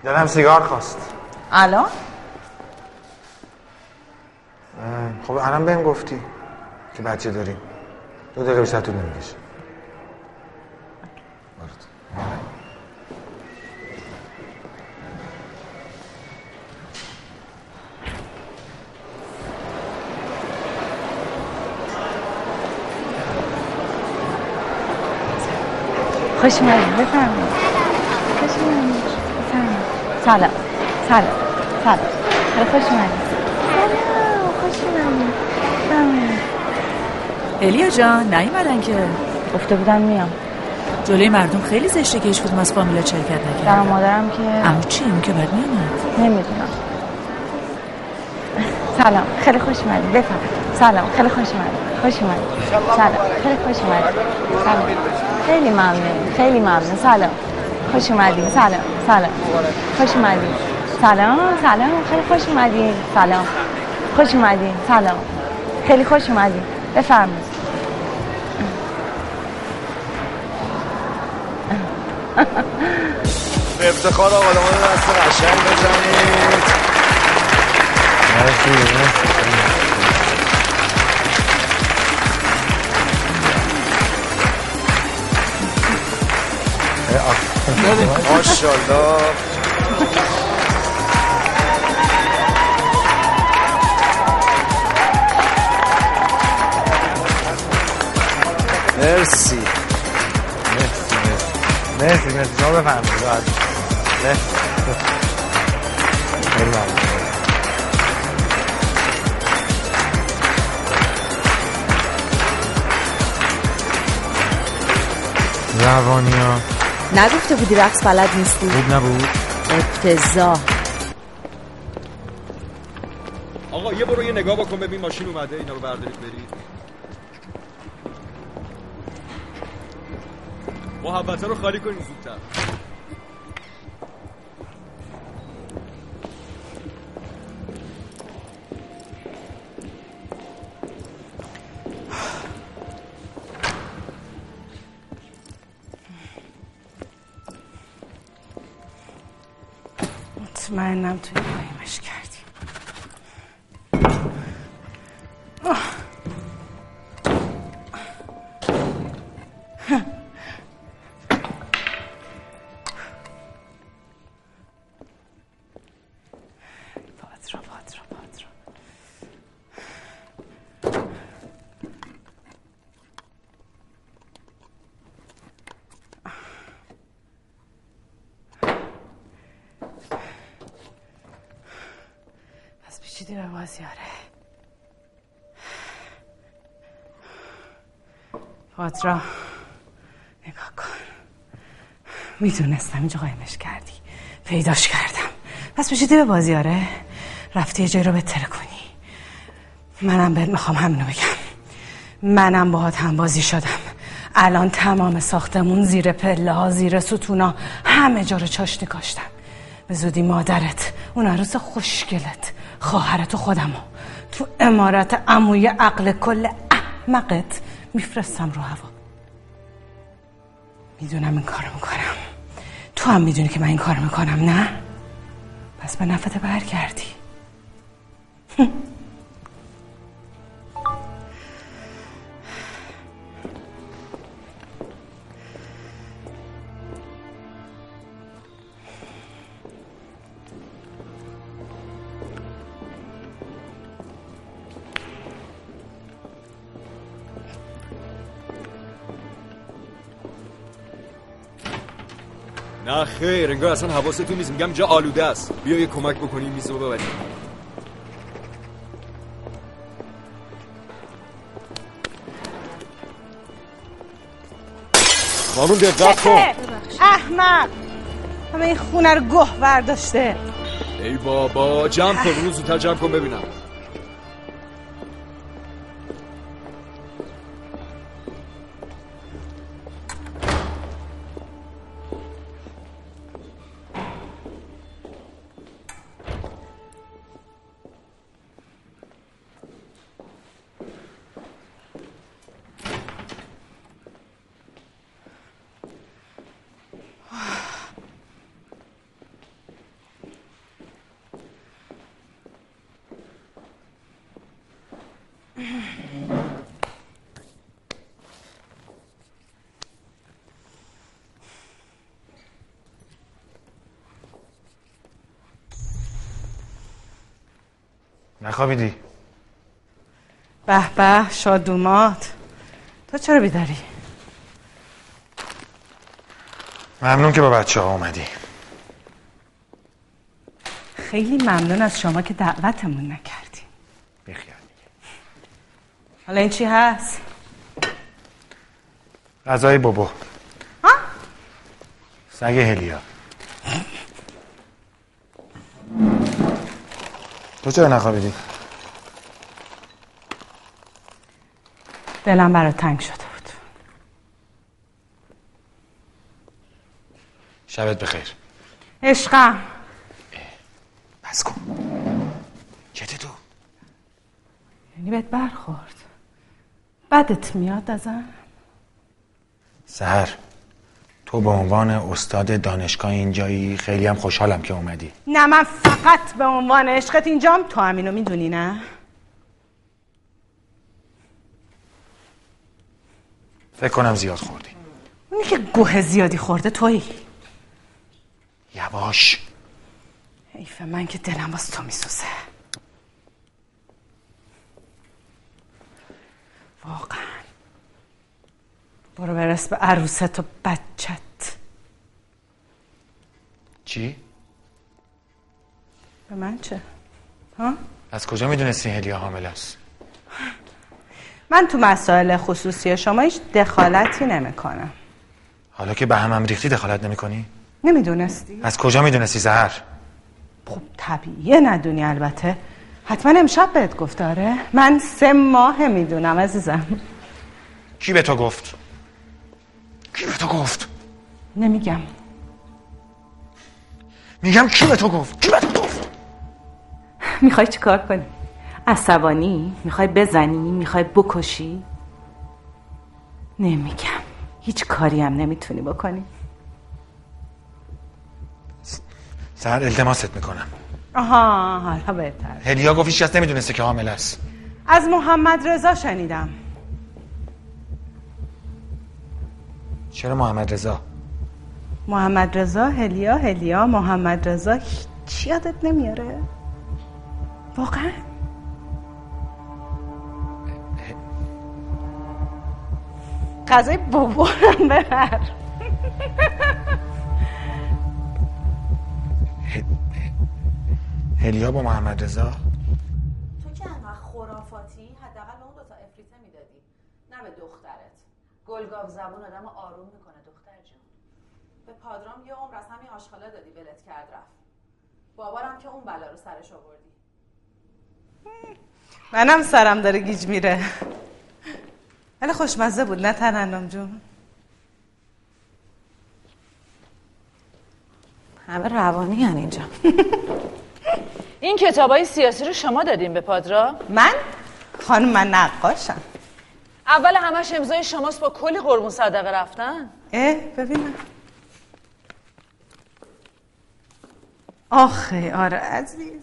دلم سیگار خواست. الان؟ خب الان بهم گفتی که بچه داریم دو دقیقه بیشتر طول نمی‌کشه. خوش اومدید بفرمایید. خوش اومدید بفرمایید. سلام. سلام. سلام. خوش اومدید سلام. خوش اومدید بفرمایید. الیا جان نیومدن که. گفته بودن میام. جلوی مردم خیلی زشته که هیچ کدوم از فامیلا شرکت نکرد در مادرم که اما چی؟ اون که بعد میومد نمی‌دونم. سلام. خیلی خوش اومدید بفرمایید سلام. خیلی خوش اومدید خوش اومدید سلام. خیلی خوش اومدید سلام. خیلی ممنون. خیلی ممنون. سلام. خوش اومدید سلام. سلام. خوش اومدید سلام. سلام. خیلی خوش اومدید سلام. خوش اومدید سلام. خیلی خوش اومدید بفرمایید. افتخار آقا داماد دست قشنگ بزنید. مرسی مرسی. ماشاءالله. مرسی. مرسی مرسی. مرسی مرسی. شما بفرمایید. راحت مرسی خیلی ممنون روانیا نگفته بودی رقص بلد نیستی؟ خوب نبود. افتضاح آقا یه برو یه نگاه بکن ببین ماشین اومده اینا رو بردارید برید. محبته رو خالی کنید زودتر. به بازیاره پاترا نگاه کن. می‌دونستم اینجا قایمش کردی. پیداش کردم. پس پیچیدی به بازیاره. رفتی یه جایی رو بهتره کنی. منم بهت می‌خوام همینو بگم. منم باهات هم بازی شدم. الان تمام ساختمون زیر پله ها زیر ستونا همه جا رو چاشنی کاشتم. به زودی مادرت اون عروس خوشگلت. خواهرت و خودمو. تو امارت عموی عقل کل احمقت میفرستم رو هوا. می‌دونم این کارو می‌کنم. تو هم می‌دونی که من این کارو می‌کنم نه؟ پس به نفت برگردی خیر انگار اصلا حواستون نیست. میگم جا آلوده است. بیا یه کمک بکنی میزو ببریم. خانم دقت کن. احمق. همه این خونه رو گه برداشته. ای بابا جمع کن اونو زودتر جمع کن ببینم. نخوابیدی به به شادومات. تو چرا بیداری؟ ممنون که با بچه ها اومدی. خیلی ممنون از شما که دعوتمون نکردی. بیخیال حالا این چی هست؟ غذای بابا. سگ هلیا. تو چرا نخوابیدی؟ دلم برات تنگ شده بود. شبت بخیر. عشقم. بس کن. چته تو. یعنی بهت برخورد. بدت میاد ازم. سهر تو به عنوان استاد دانشگاه اینجایی خیلی هم خوشحالم که اومدی. نه من فقط به عنوان عشقت اینجام تو همینو می‌دونی نه؟ فکر کنم زیاد خوردی اونی که گوه زیادی خورده تویی یواش حیف من که دلم باز تو میسوزه واقعا برو برس به عروست و بچت چی؟ به من چه؟ ها؟ از کجا می‌دونستی هلیا حامل است؟ [LAUGHS] من تو مسائل خصوصی شما هیچ دخالتی نمی‌کنم حالا که به همم ریختی دخالت نمی کنی؟ نمی‌دونستی؟ از کجا می‌دونستی زهر؟ خب طبیعیه ندونی البته حتما امشب بهت گفت داره من سه ماه می‌دونم عزیزم کی به تو گفت؟ کی به تو گفت؟ نمیگم میگم کی به تو گفت؟ کی به تو گفت؟ می‌خوای چیکار کنی؟ عصبانی؟ می‌خوای بزنی؟ می‌خوای بکشی؟ نمیگم هیچ کاری هم نمی‌تونی بکنی سهر التماست می‌کنم آها حالا بهتر هلیا گفت هیچ کس نمی‌دونسته که حامل است از محمد رضا شنیدم چرا محمد رضا؟ محمد رضا هلیا هلیا محمد رضا هیچ یادت نمیاره واقعا غذای بابارم ببر. هلیا با محمد رضا؟ تو که انقدر خرافاتی حداقل به اون دوتا افریته می‌دادی. نه به دخترت. گلگاو زبون آدم آروم می‌کنه دختر جون. به پادرام یه عمر از همین آشغالا دادی ولت کرد رفت. بابارم که اون بلا رو سرش آوردی. منم سرم داره گیج میره. ولی خوشمزه بود نه ترنم جون. همه روانی هن اینجا. [LAUGHS] این کتابای سیاسی رو شما دادیم به پادرا؟ من؟ خانم من نقاشم. اول همش امضای شماست با کلی قربون صدقه رفتن؟ اه ببینم. آخه آره عزیز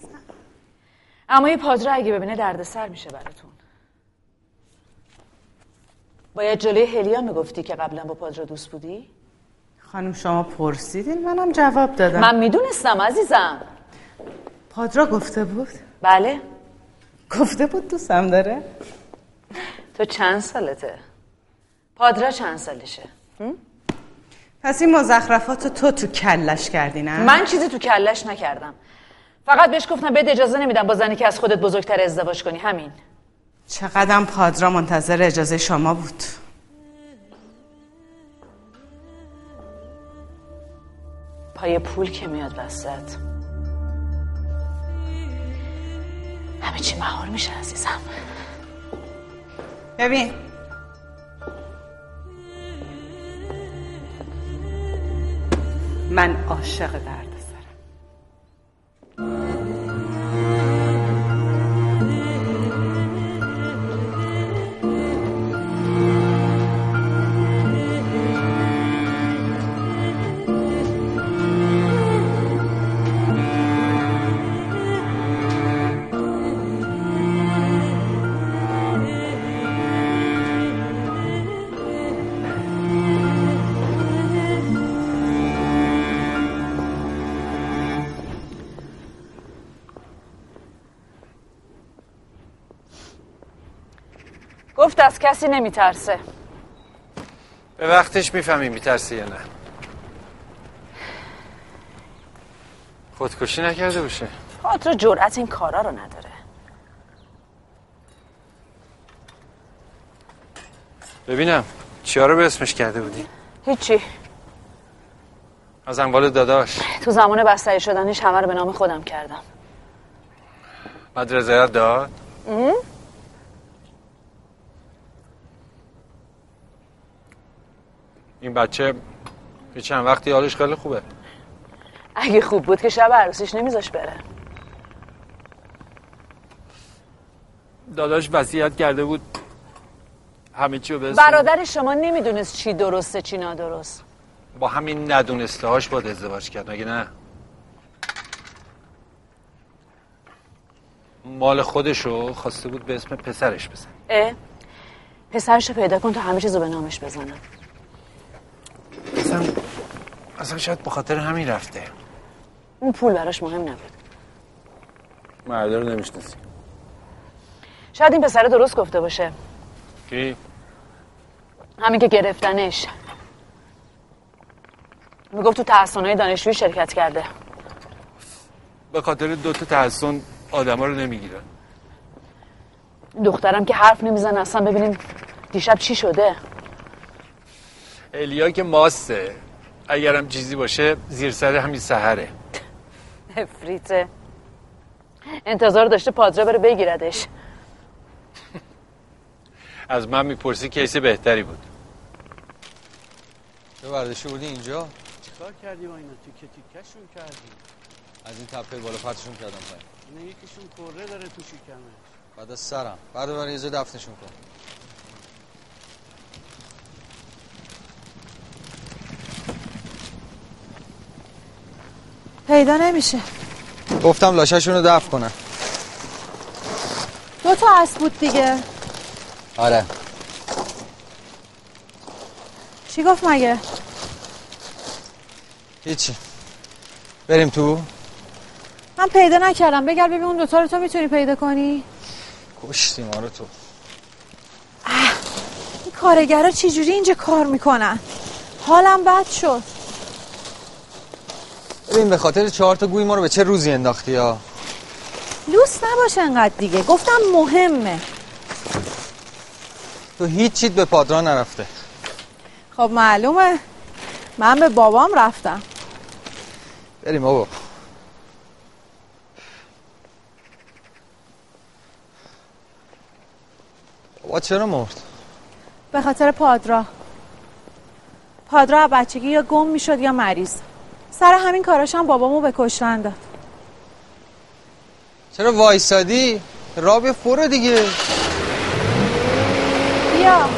اما یه پادرا اگه ببینه دردسر میشه براتون. باید جلوی هلیا می‌گفتی که قبلا با پادرا دوست بودی؟ خانم شما پرسیدین منم جواب دادم من می‌دونستم عزیزم پادرا گفته بود بله گفته بود دوستم داره تو چند سالته؟ پادرا چند سالشه؟ پس این مزخرفات تو تو کلش کردی نه؟ من چیزی تو کلش نکردم فقط بهش گفتم بهت اجازه نمیدم با زنی که از خودت بزرگتر ازدواج کنی همین چقدرم پادرا منتظر اجازه شما بود. پای پول که میاد وسط. همه چی مهار میشه عزیزم. ببین. من عاشق درد سرم گفت از کسی نمیترسه. به وقتش می‌فهمی میترسی یا نه. خودکشی نکرده باشه. پادرا جرأت این کارا رو نداره. ببینم چیا رو به اسمش کرده بودی؟ هیچی. از اموال داداش. تو زمان بستری شدنش همه رو به نام خودم کردم. بعد رضایت داد؟ ام؟ این بچه یه چند وقتی حالش خیلی خوبه. اگه خوب بود که شب عروسیش نمیذاش بره. داداش وصیت کرده بود همه چی رو برادر شما نمی‌دونست چی درسته چی نادرست. با همین ندونسته هاش باید ازدواج کرد مگه نه؟ مال خودشو خواسته بود به اسم پسرش بزن اه پسرشو پیدا کن تا همه چیزو به نامش بزنم اصلا اصلا شاید به خاطر همین رفته. اون پول براش مهم نبود. مرده رو نمی‌شناسی. شاید این پسر درست گفته باشه. کی؟ همین که گرفتنش. می‌گفت تو تحصیلهای دانشجویی شرکت کرده. به خاطر دوتا تحسن آدما رو نمی‌گیرن دخترم که حرف نمی‌زنه اصلا ببینیم دیشب چی شده. الیا که ماسته. اگرم چیزی باشه زیر سر همین سهره افریته. انتظار داشته پادرا بره بگیردش. از من می‌پرسی کیس بهتری بود. چه برداشتی بودی اینجا؟ چیکار کردی با اینا؟ تیکه تیکهشون کردی. از این تپه بالا پرتشون کردم پایین اینا یکیشون کره داره تو شکمه بعد از سرم. بعد برای یه دفنشون کن. پیدا نمیشه. گفتم لاششون رو دفن کنن. دو تا اسب بود دیگه. آره. چی گفت مگه؟ هیچی. بریم تو. من پیدا نکردم. بگل ببین اون دوتا رو تو می‌تونی پیدا کنی؟ کشتی ما رو تو این کارگرا چجوری اینجا کار می‌کنن؟ حالم بد شد. ببین به خاطر چهار تا گوی ما رو به چه روزی انداختی ها لوس نباش انقدر دیگه. گفتم مهمه. تو هیچ چیت به پادران نرفته. خب معلومه. من به بابام رفتم. بریم بابا. بابا چرا مرد؟ به خاطر پادرا. پادرا بچگی یا گم می‌شد یا مریض. سر همین کاراش هم بابامو به کشتن داد. چرا وایسادی؟ رابی فرو دیگه. بیا.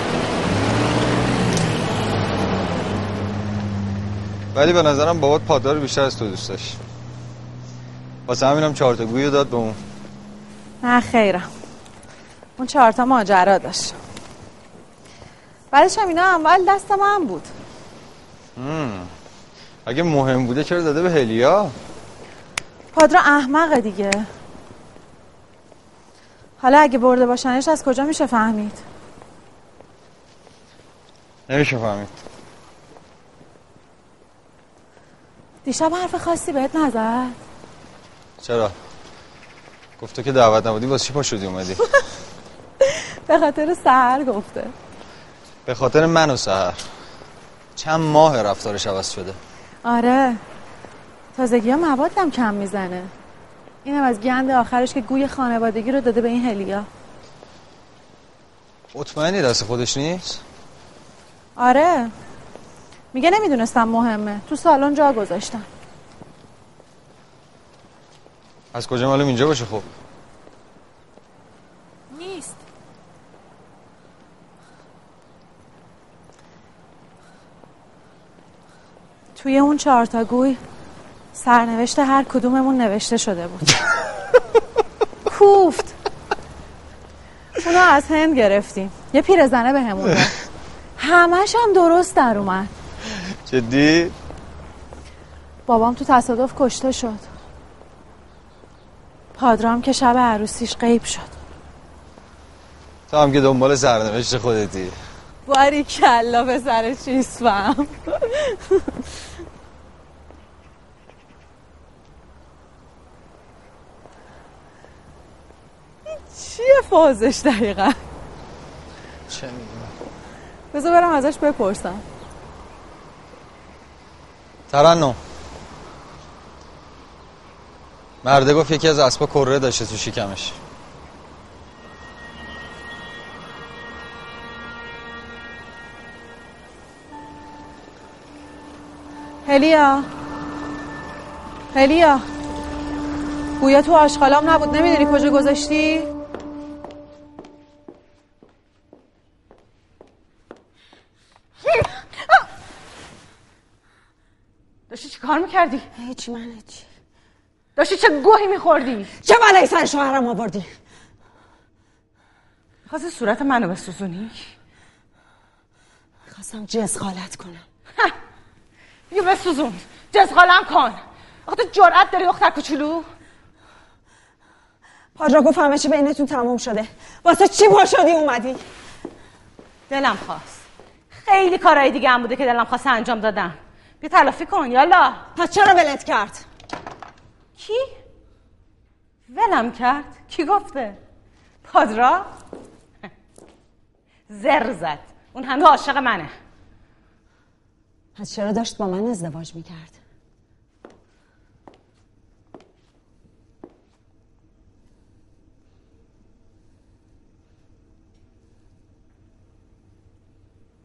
ولی به نظرم بابات پادار بیشتر از تو دوست داشت. واسه همینم چهار تا گویی داد به اون. نه خیرم. اون چهارتا ماجرا داشت. بعدش هم اینا اول دست من بود. هم. اگه مهم بوده چرا داده به هلیا؟ پادرا احمقه دیگه. حالا اگه برده باشنش از کجا میشه فهمید؟ نمیشه فهمید. دیشب حرف خاصی بهت نزد؟ چرا؟ گفت تو که دعوت نبودی واسه چی پا شدی اومدی؟ [LAUGHS] به خاطر سهر گفته. به خاطر من و سهر چند ماه رفتارش عوض شده. آره. تازگی ها موادم کم می‌زنه. اینم از گند آخرش که گوی خانوادگی رو داده به این هلیا. مطمئنی دست خودش نیست؟ آره. میگه نمی‌دونستم مهمه. تو سالن جا گذاشتم. از کجا معلوم اینجا باشه خب؟ نیست. توی اون چهار تا گوی سرنوشت هر کدوممون نوشته شده بود. [LAUGHS] کوفت. اونا از هند گرفتیم. یه پیرزنه به همون. [LAUGHS] همش هم درست در اومد. جدی؟ بابام تو تصادف کشته شد. پادرام که شب عروسیش غیب شد. تو هم که دنبال سرنوشت خودتی. باری کلا به سر چیز فهم [LAUGHS] این چیه فازش دقیقا. چه می‌دونم. بذار برم ازش بپرسم. ترنم. مرده گفت یکی از اسبا کره داشته تو شکمش. هلیا. هلیا. گویا تو آشغالام نبود. نمی‌دونی کجا گذاشتی؟ داشتی چی کار می‌کردی؟ هیچ من هیچ. داشتی چه گوهی میخوردی؟ چه بلایی سر شوهرم آوردی؟ خواستی صورت منو بسوزونی؟ خواستم جز خالت کنم بیا بسوزون. جزغالم کن. آخه تو جرأت داری دختر کوچولو؟ پادرا گفت همه چی بینتون تموم شده. واسه چی پا شدی اومدی؟ دلم خواست. خیلی کارهای دیگه هم بوده که دلم خواست انجام دادم بیا تلافی کن یالا پس چرا ولت کرد کی؟ ولم کرد؟ کی گفته؟ پادرا؟ زر زد اون هنوز عاشق منه پس چرا داشت با من ازدواج می‌کرد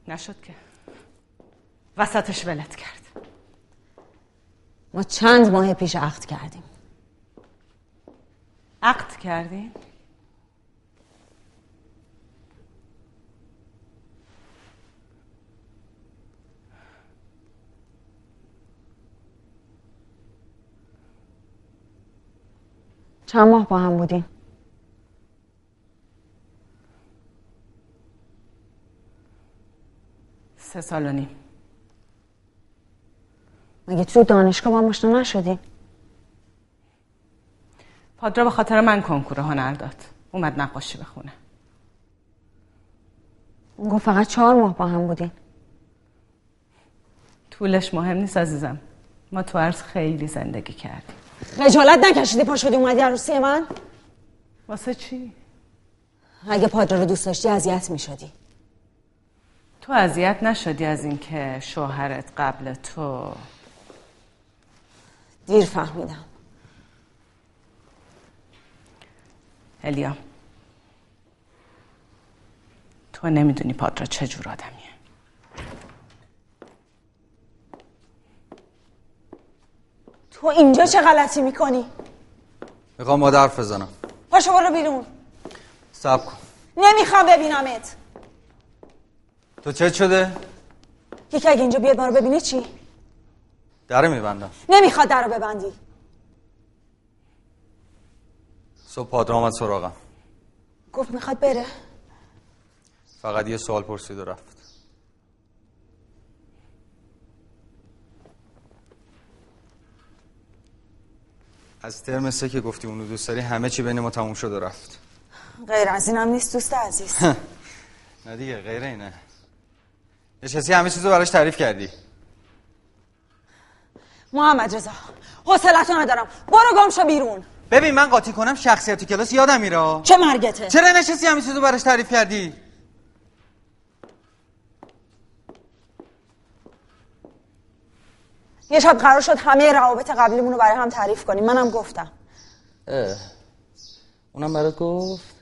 نشد که. وسطش ولت کرد. ما چند ماه پیش عقد کردیم. عقد کردی؟ چند ماه با هم بودیم؟ سه سال و نیم. مگه تو دانشگاه با هم آشنا نشدیم پادرا به خاطر من کنکور هنر داد. اومد نقاشی بخونه. اون گفت فقط چهار ماه با هم بودیم طولش مهم نیست عزیزم. ما تو عرض خیلی زندگی کردیم. خجالت نکشیدی پا شدی اومدی عروسی من؟ واسه چی؟ اگه پادرا رو دوست داشتی اذیت می‌شدی. تو اذیت نشدی از اینکه شوهرت قبل تو؟ دیر فهمیدم. الیا تو نمی‌دونی پادرا چه جور آدمیه. تو اینجا چه غلطی می‌کنی؟ می‌خوام با حرف بزنم. پاشو برو بیرون. سب کن. نمی‌خوام ببینمت. تو چه شده؟ یکی اگه اینجا بیاد ما رو ببینه چی؟ دره میبندم. نمی‌خواد در رو ببندی. صبح پادر آمد سراغم. گفت می‌خواد بره. فقط یه سوال پرسید و رفت. از ترم سه که گفتی اونو دوست داری همه چی بین ما تموم شد و رفت. غیر از اینم نیست دوست عزیز. [LAUGHS] نه دیگه غیر اینه. نشستی همه چیزو براش تعریف کردی. محمد رضا حوصلتو ندارم. برو گم شو بیرون. ببین من قاطی کنم شخصیت تو کلاس یادم میره. چه مرگته؟ چرا نشستی همین چیزو براش تعریف کردی؟ یه شب قرار شد همه روابط قبلیمون رو برای هم تعریف کنیم. منم گفتم. اه. اونم برات گفت؟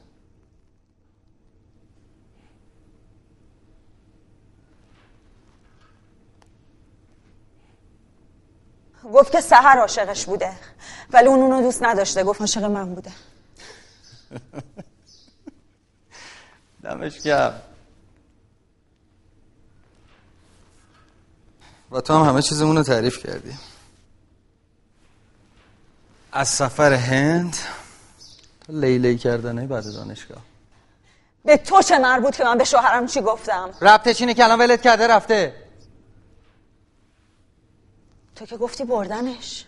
گفت که سهر عاشقش بوده. ولی اون اونو دوست نداشته. گفت عاشق من بوده. [LAUGHS] دمش گرم. و تو هم همه چیزمون رو تعریف کردی. از سفر هند تا لیلی کردنه بعد دانشگاه. به تو چه مربوط که من به شوهرم چی گفتم؟ ربطش اینه که الان ولت کرده رفته. تو که گفتی بردنش.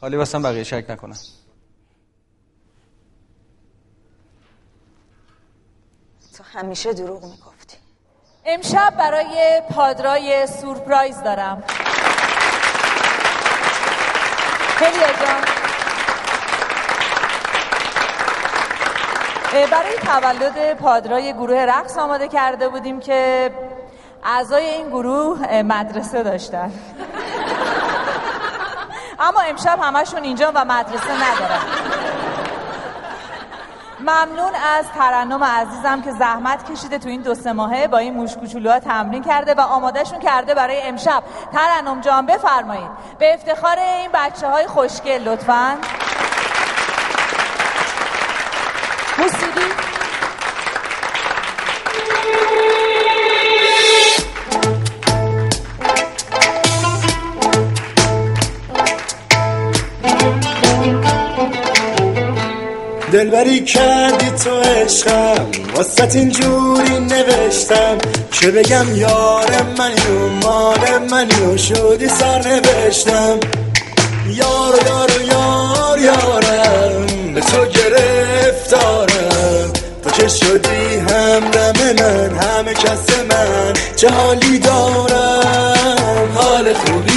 حالی واسم بقیه شک نکنم. تو همیشه دروغ می‌گفتی. امشب برای پادرای سورپرایز دارم. هلیا جان. برای تولد پادرای گروه رقص آماده کرده بودیم که اعضای این گروه مدرسه داشتن. اما امشب همشون اینجا و مدرسه ندارن. ممنون از ترنم عزیزم که زحمت کشیده تو این دو سه ماهه با این موش تمرین کرده و آمادهشون کرده برای امشب. ترنم جان بفرمایید. به افتخار این بچه های خوشگل لطفا. دلبری کردی تو عشقم. واسه اینجوری نوشتم که بگم یار منی و مال منی و شدی سر نوشتم یار یار یار یارم به تو گرفتارم. تو که شدی همدم من همه کس من. چه حالی دارم؟ حال خوبی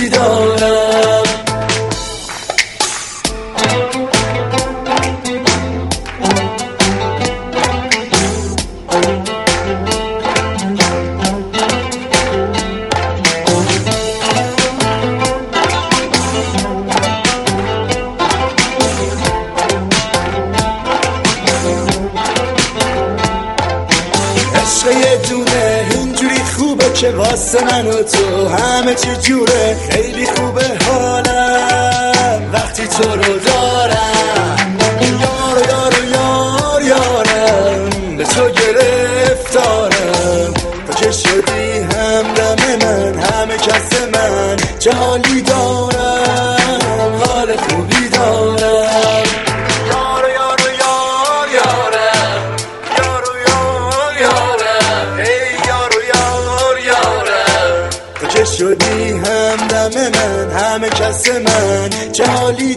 واسه من و تو همه چی جوره خیلی خوبه حالم. وقتی تو رو کس من چه حالی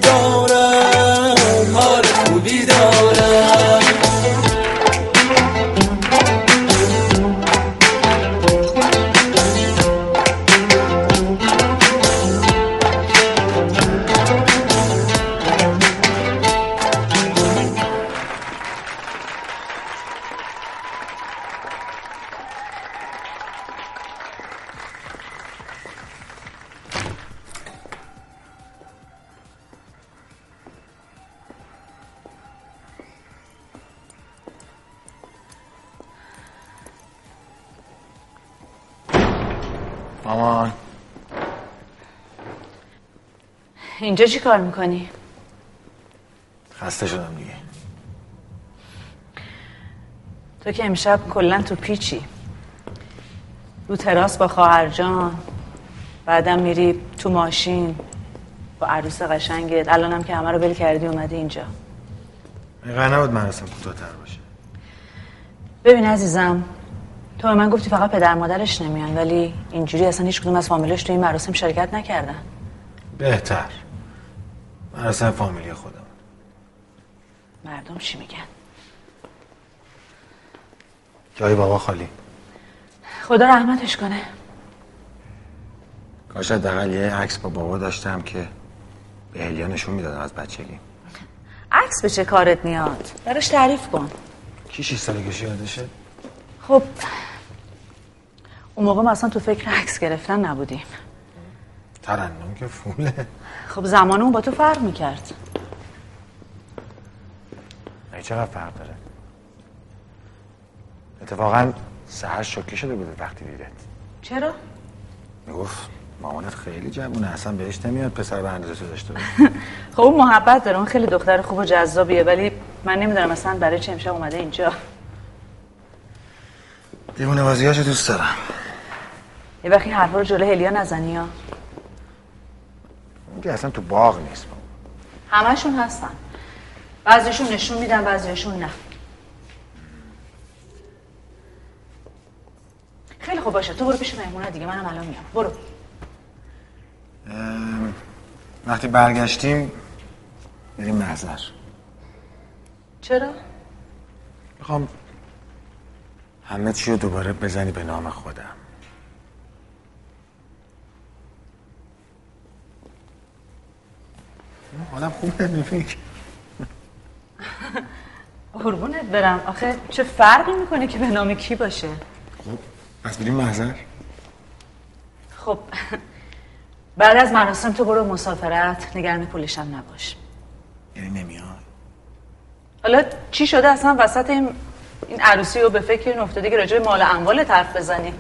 اینجا چی کار می‌کنی؟ خسته شدم دیگه. تو که امشب کلا تو پیچی. رو تراس با خواهر جان بعدم میری تو ماشین با عروس قشنگت. الانم که همه رو ول کردی اومدی اینجا. قرار نبود مراسم کوتاه‌تر باشه؟ ببین عزیزم تو به من گفتی فقط پدر مادرش نمیان ولی اینجوری اصلا هیچ کدوم از فامیلش تو این مراسم شرکت نکردن. بهتر. مراسم فامیلی خودم. مردم چی میگن؟ جای بابا خالی. خدا رحمتش کنه. کاش حداقل یه عکس با بابا داشتم که به هلیا نشون می‌دادم از بچگی. عکس به چه کارت میاد؟ براش تعریف کن. کی 6 سالگیش یادشه؟ خب اون موقع ما اصلا تو فکر عکس گرفتن نبودیم. ترنم که فوله خب زمان اون با تو فرق می‌کرد. ای چقدر فرق داره؟ اتفاقا سهر شوکه شده بود وقتی دیدت. چرا؟ می‌گفت مامانت خیلی جوونه اصلا بهش نمیاد پسر به اندازه تو داشته باشه. [LAUGHS] خب اون محبت داره اون خیلی دختر خوب و جذابیه ولی من نمی‌دونم اصلا برای چه امشب اومده اینجا. دیوونه بازیاشو دوست دارم. یه وقتی حرفا رو جلو هلیا نزنی ها که اصلا تو باغ نیست. همشون هستن. بعضیشون نشون میدن بعضیشون نه. خیلی خوب باشه. تو برو پیش مهمونه دیگه. منم الان میام. برو. ام، وقتی برگشتیم بریم محضر چرا؟ می‌خوام همه چی رو دوباره بزنی به نام خودم. حالم خوب نمیفکر قربونت برم. آخه چه فرقی می‌کنه که به نام کی باشه؟ خب پس بریم محضر. خب بعد از مراسم تو برو مسافرت نگران پولشم نباش. یعنی نمیاد. حالا چی شده؟ اصلا وسط این این عروسی رو به فکر این افتادی که راجع به مال اموال حرف بزنی.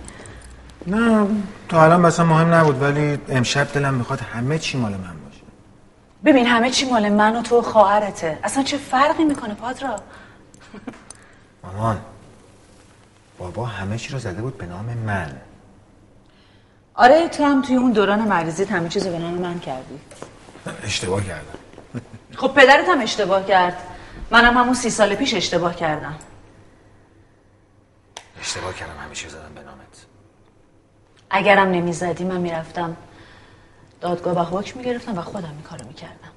نه تا الان مثلا مهم نبود ولی امشب دلم می‌خواد همه چی مال من ببین همه چی مال من و تو و خواهرته. اصلا چه فرقی می‌کنه پادرا؟ مامان بابا همه چی رو زده بود به نام من. آره تو هم توی اون دوران مریضیت همه چیزو به نام من کردی. اشتباه کردم. خب پدرت هم اشتباه کرد. منم همون سی سال پیش اشتباه کردم. اشتباه کردم همه رو زدم به نامت. اگرم نمی‌زدی من می‌رفتم دادگاه و حکم می‌گرفتم و خودم این کارو می‌کردم.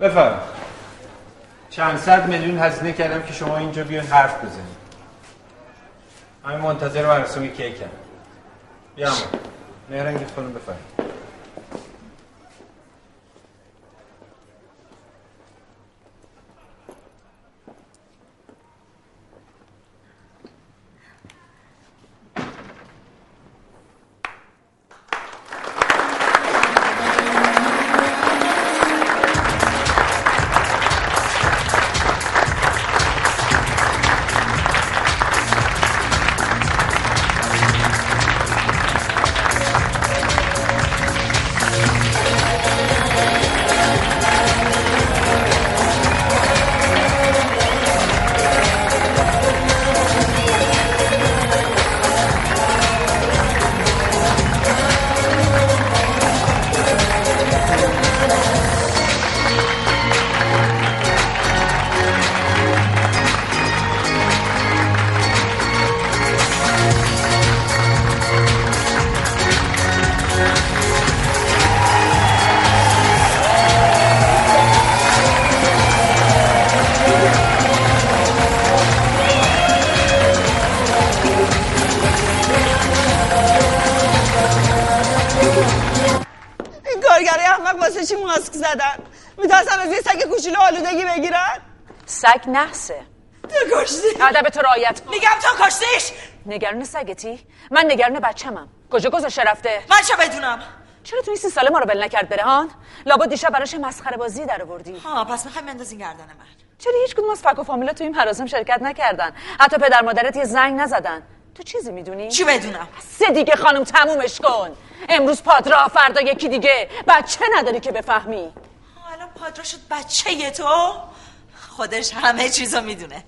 بفرم چند صد میلیون هزینه کردم که شما اینجا بیان حرف بزنید. همین منتظر مراسم کیکم. بیام مهرنگی خانم بفرم سگ نحسه. تو کشتی؟ ادب تو رعایت کن. میگم تو کشتیش؟ نگران سگتی؟ من نگران بچمم کجا گذاشته رفته؟ من چه بدونم؟ چرا تو این سی ساله ما رو بل نکرد بره هان لابد دیشب براش مسخره بازی در آوردی. ها پس می‌خوای بندازین گردن من. چرا هیچ کدوم از فک و فامیلا تو این مراسم شرکت نکردن؟ حتی پدر مادرت یه زنگ نزدن. تو چیزی می‌دونی؟ چی بدونم؟ سه دیگه خانم تمومش کن. امروز پادرا فردا یکی دیگه. بچه نداری که بفهمی. الان پادرا شد بچه تو. خودش همه چیزو می‌دونه.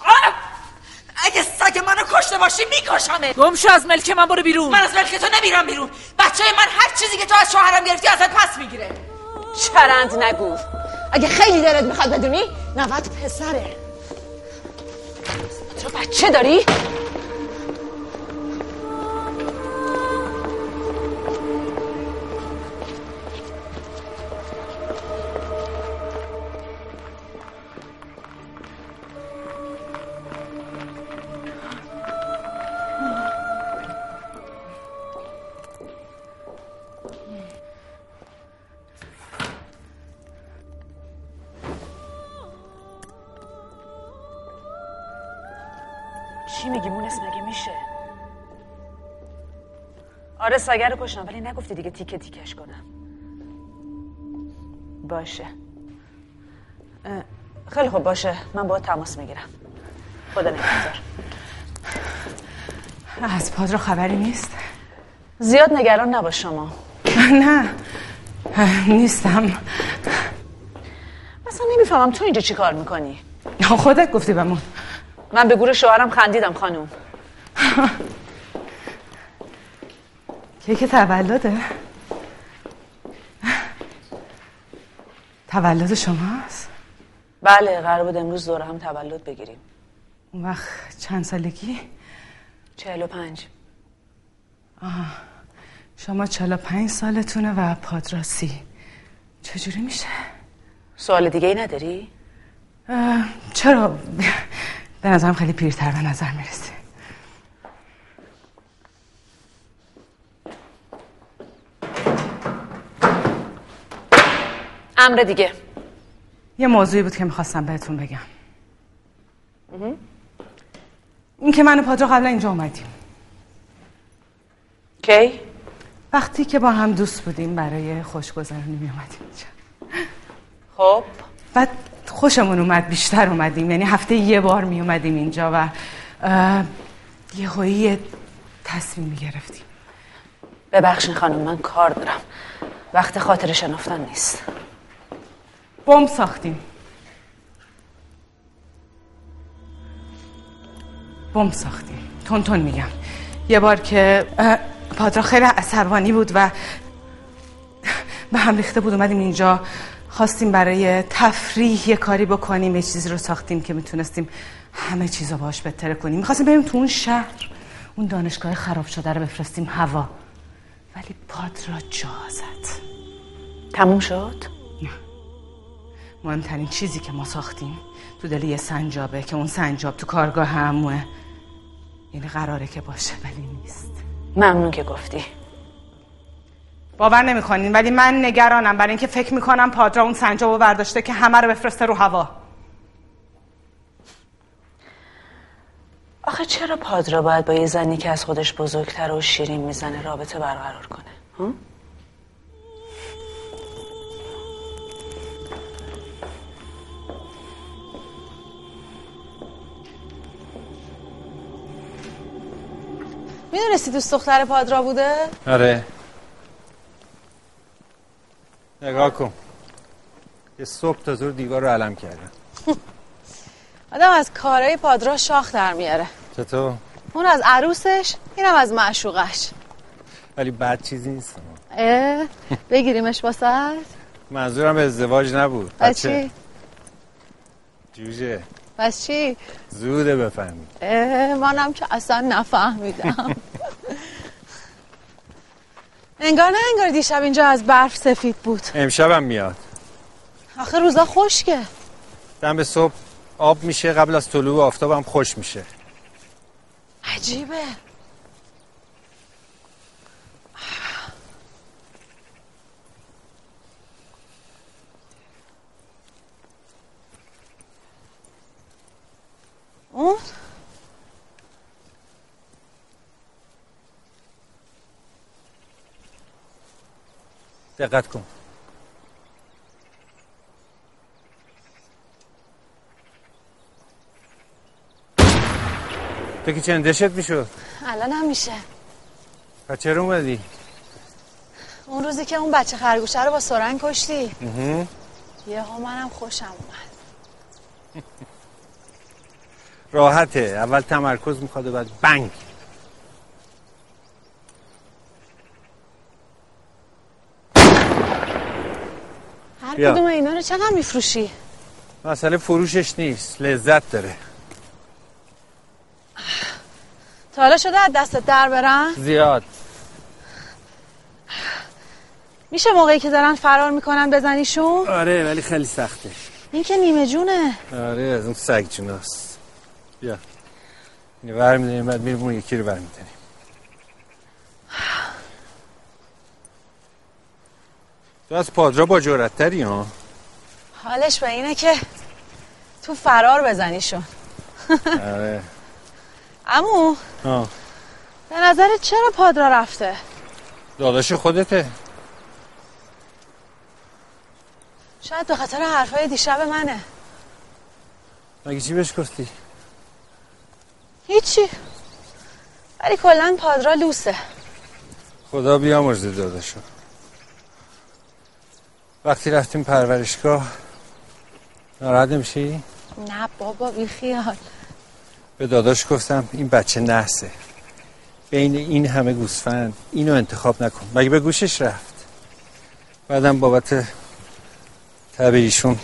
آره! اگه سگ منو کشته باشی میکشمه گم شو از ملک من برو بیرون. من از ملک تو نمیرم بیرون. بچه من هر چیزی که تو از شوهرم گرفتی ازت پس می‌گیره. چرند نگو. اگه خیلی دلت می‌خواد بدونی نوت پسره. تو بچه داری؟ آره ساگر رو کشتم ولی نگفتی دیگه تیکه تیکش کنم. باشه. خیلی خوب باشه. من با تماس می‌گیرم. خدا نگهدار. از پادرا خبری نیست؟ زیاد نگران نباش شما. نه نیستم. مثلا نمی‌فهمم تو اینجا چی کار می‌کنی؟ خودت گفتی بمون. من به گور شوهرم خندیدم خانوم. [LAUGHS] کیک تولده تولد شماست بله قرار بود امروز دوره هم تولد بگیریم اون وقت چند سالگی چهل و پنج آه. شما چهل و پنج سالتونه و پادراسی چجوری میشه؟ سوال دیگه ای نداری؟ چرا؟ به نظرم خیلی پیرتر به نظر می‌رسی امر دیگه. یه موضوعی بود که می‌خواستم بهتون بگم. این که من و پادرا قبلا اینجا اومدیم. کی؟ وقتی که با هم دوست بودیم برای خوشگذرانی می اومدیم اینجا. خب. بعد خوشمون اومد بیشتر اومدیم. یعنی هفته یه بار می اومدیم اینجا و یه هایی تصمیم می گرفتیم ببخشین خانم من کار دارم. وقت خاطر شنافتن نیست. بمب ساختیم بمب ساختیم تون تون میگم یه بار که پادرا خیلی عصبانی بود و به هم ریخته بود اومدیم اینجا خواستیم برای تفریح یه کاری بکنیم یه چیزی رو ساختیم که می‌تونستیم همه چیز رو باش بهتره کنیم می‌خواستیم بریم تو اون شهر اون دانشگاه خراب شده رو بفرستیم هوا ولی پادرا جا زد تموم شد؟ مهمترین چیزی که ما ساختیم تو دل یه سنجابه که اون سنجاب تو کارگاه هموه. یعنی قراره که باشه ولی نیست. ممنون که گفتی. باور نمی‌کنین ولی من نگرانم. برای اینکه فکر می‌کنم پادرا اون سنجابو برداشته که همه رو بفرسته رو هوا. آخه چرا پادرا باید با یه زنی که از خودش بزرگتر و شیرین می‌زنه رابطه برقرار کنه؟ هم؟ می‌دونستی دوست دختر پادرا بوده؟ آره. نگاه کن. یه صبح تا زور دیوار رو علم کردم. [LAUGHS] آدم از کارهای پادرا شاخ در میاره. چطور؟ اون از عروسش اینم از معشوقش. ولی بد چیزی نیست. اه بگیریمش واسه منظورم ازدواج نبود. بس چی؟ جوجه. بس چی؟ زوده بفهمی اه منم که اصلا نفهمیدم. انگار نه انگار دیشب اینجا از برف سفید بود. امشبم میاد. آخه روزا خشکه. دم به صبح آب میشه قبل از طلوع آفتاب هم خوش میشه. عجیبه. اون؟ دقت کن. تو که چندشت می‌شد؟ الان هم میشه. و چرا اومدی؟ اون روزی که اون بچه خرگوشه رو با سرنگ کشتی. یه ها منم خوشم اومد. [LAUGHS] راحته. اول تمرکز می‌خواد و بعد بنگ. هر بیا. کدوم اینا رو چقدر میفروشی؟ مسئله فروشش نیست لذت داره. تا حالا شده از دستت در برن؟ زیاد. میشه موقعی که دارن فرار می‌کنن بزنیشون؟ آره ولی خیلی سخته. این که نیمه جونه. آره از اون سگ جوناست. بیا. اینو برمیداریم بعد میریم اون یکی رو برمیداریم. تو از پادرا با جورتتری ها؟ حالش به اینه که تو فرار بزنیشون آره. امو آه. به نظرت چرا پادرا رفته؟ داداش خودته. شاید به خاطر حرفای دیشب منه. مگه چی بهش گفتی؟ هیچی. ولی کلا پادرا لوسه. خدا بیامرزه داداشو. وقتی رفتیم پرورشگاه ناراحت نمیشی؟ نه بابا بی خیال. به داداش گفتم این بچه نحسه. بین این همه گوسفند اینو انتخاب نکن. مگه به گوشش رفت؟ بعدم بابت تب ایشون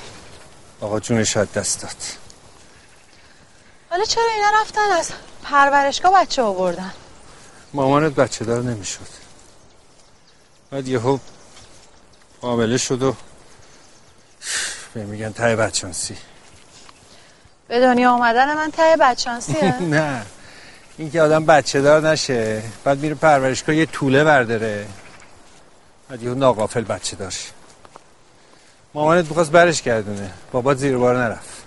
آقا جونش از دست داد. حالا چرا اینا رفتن از پرورشگاه بچه آوردن؟ مامانت بچه دار نمی‌شد. بعد یهو حامله شد و به میگن ته بچانسی. به دنیا آمدن من ته بچانسیه. [LAUGHS] نه این که آدم بچه دار نشه بعد میره پرورشگاه یه طوله برداره. بعد یهو ناقافل بچه داشت مامانت می‌خواست برش گردونه. بابات زیر بار نرفت.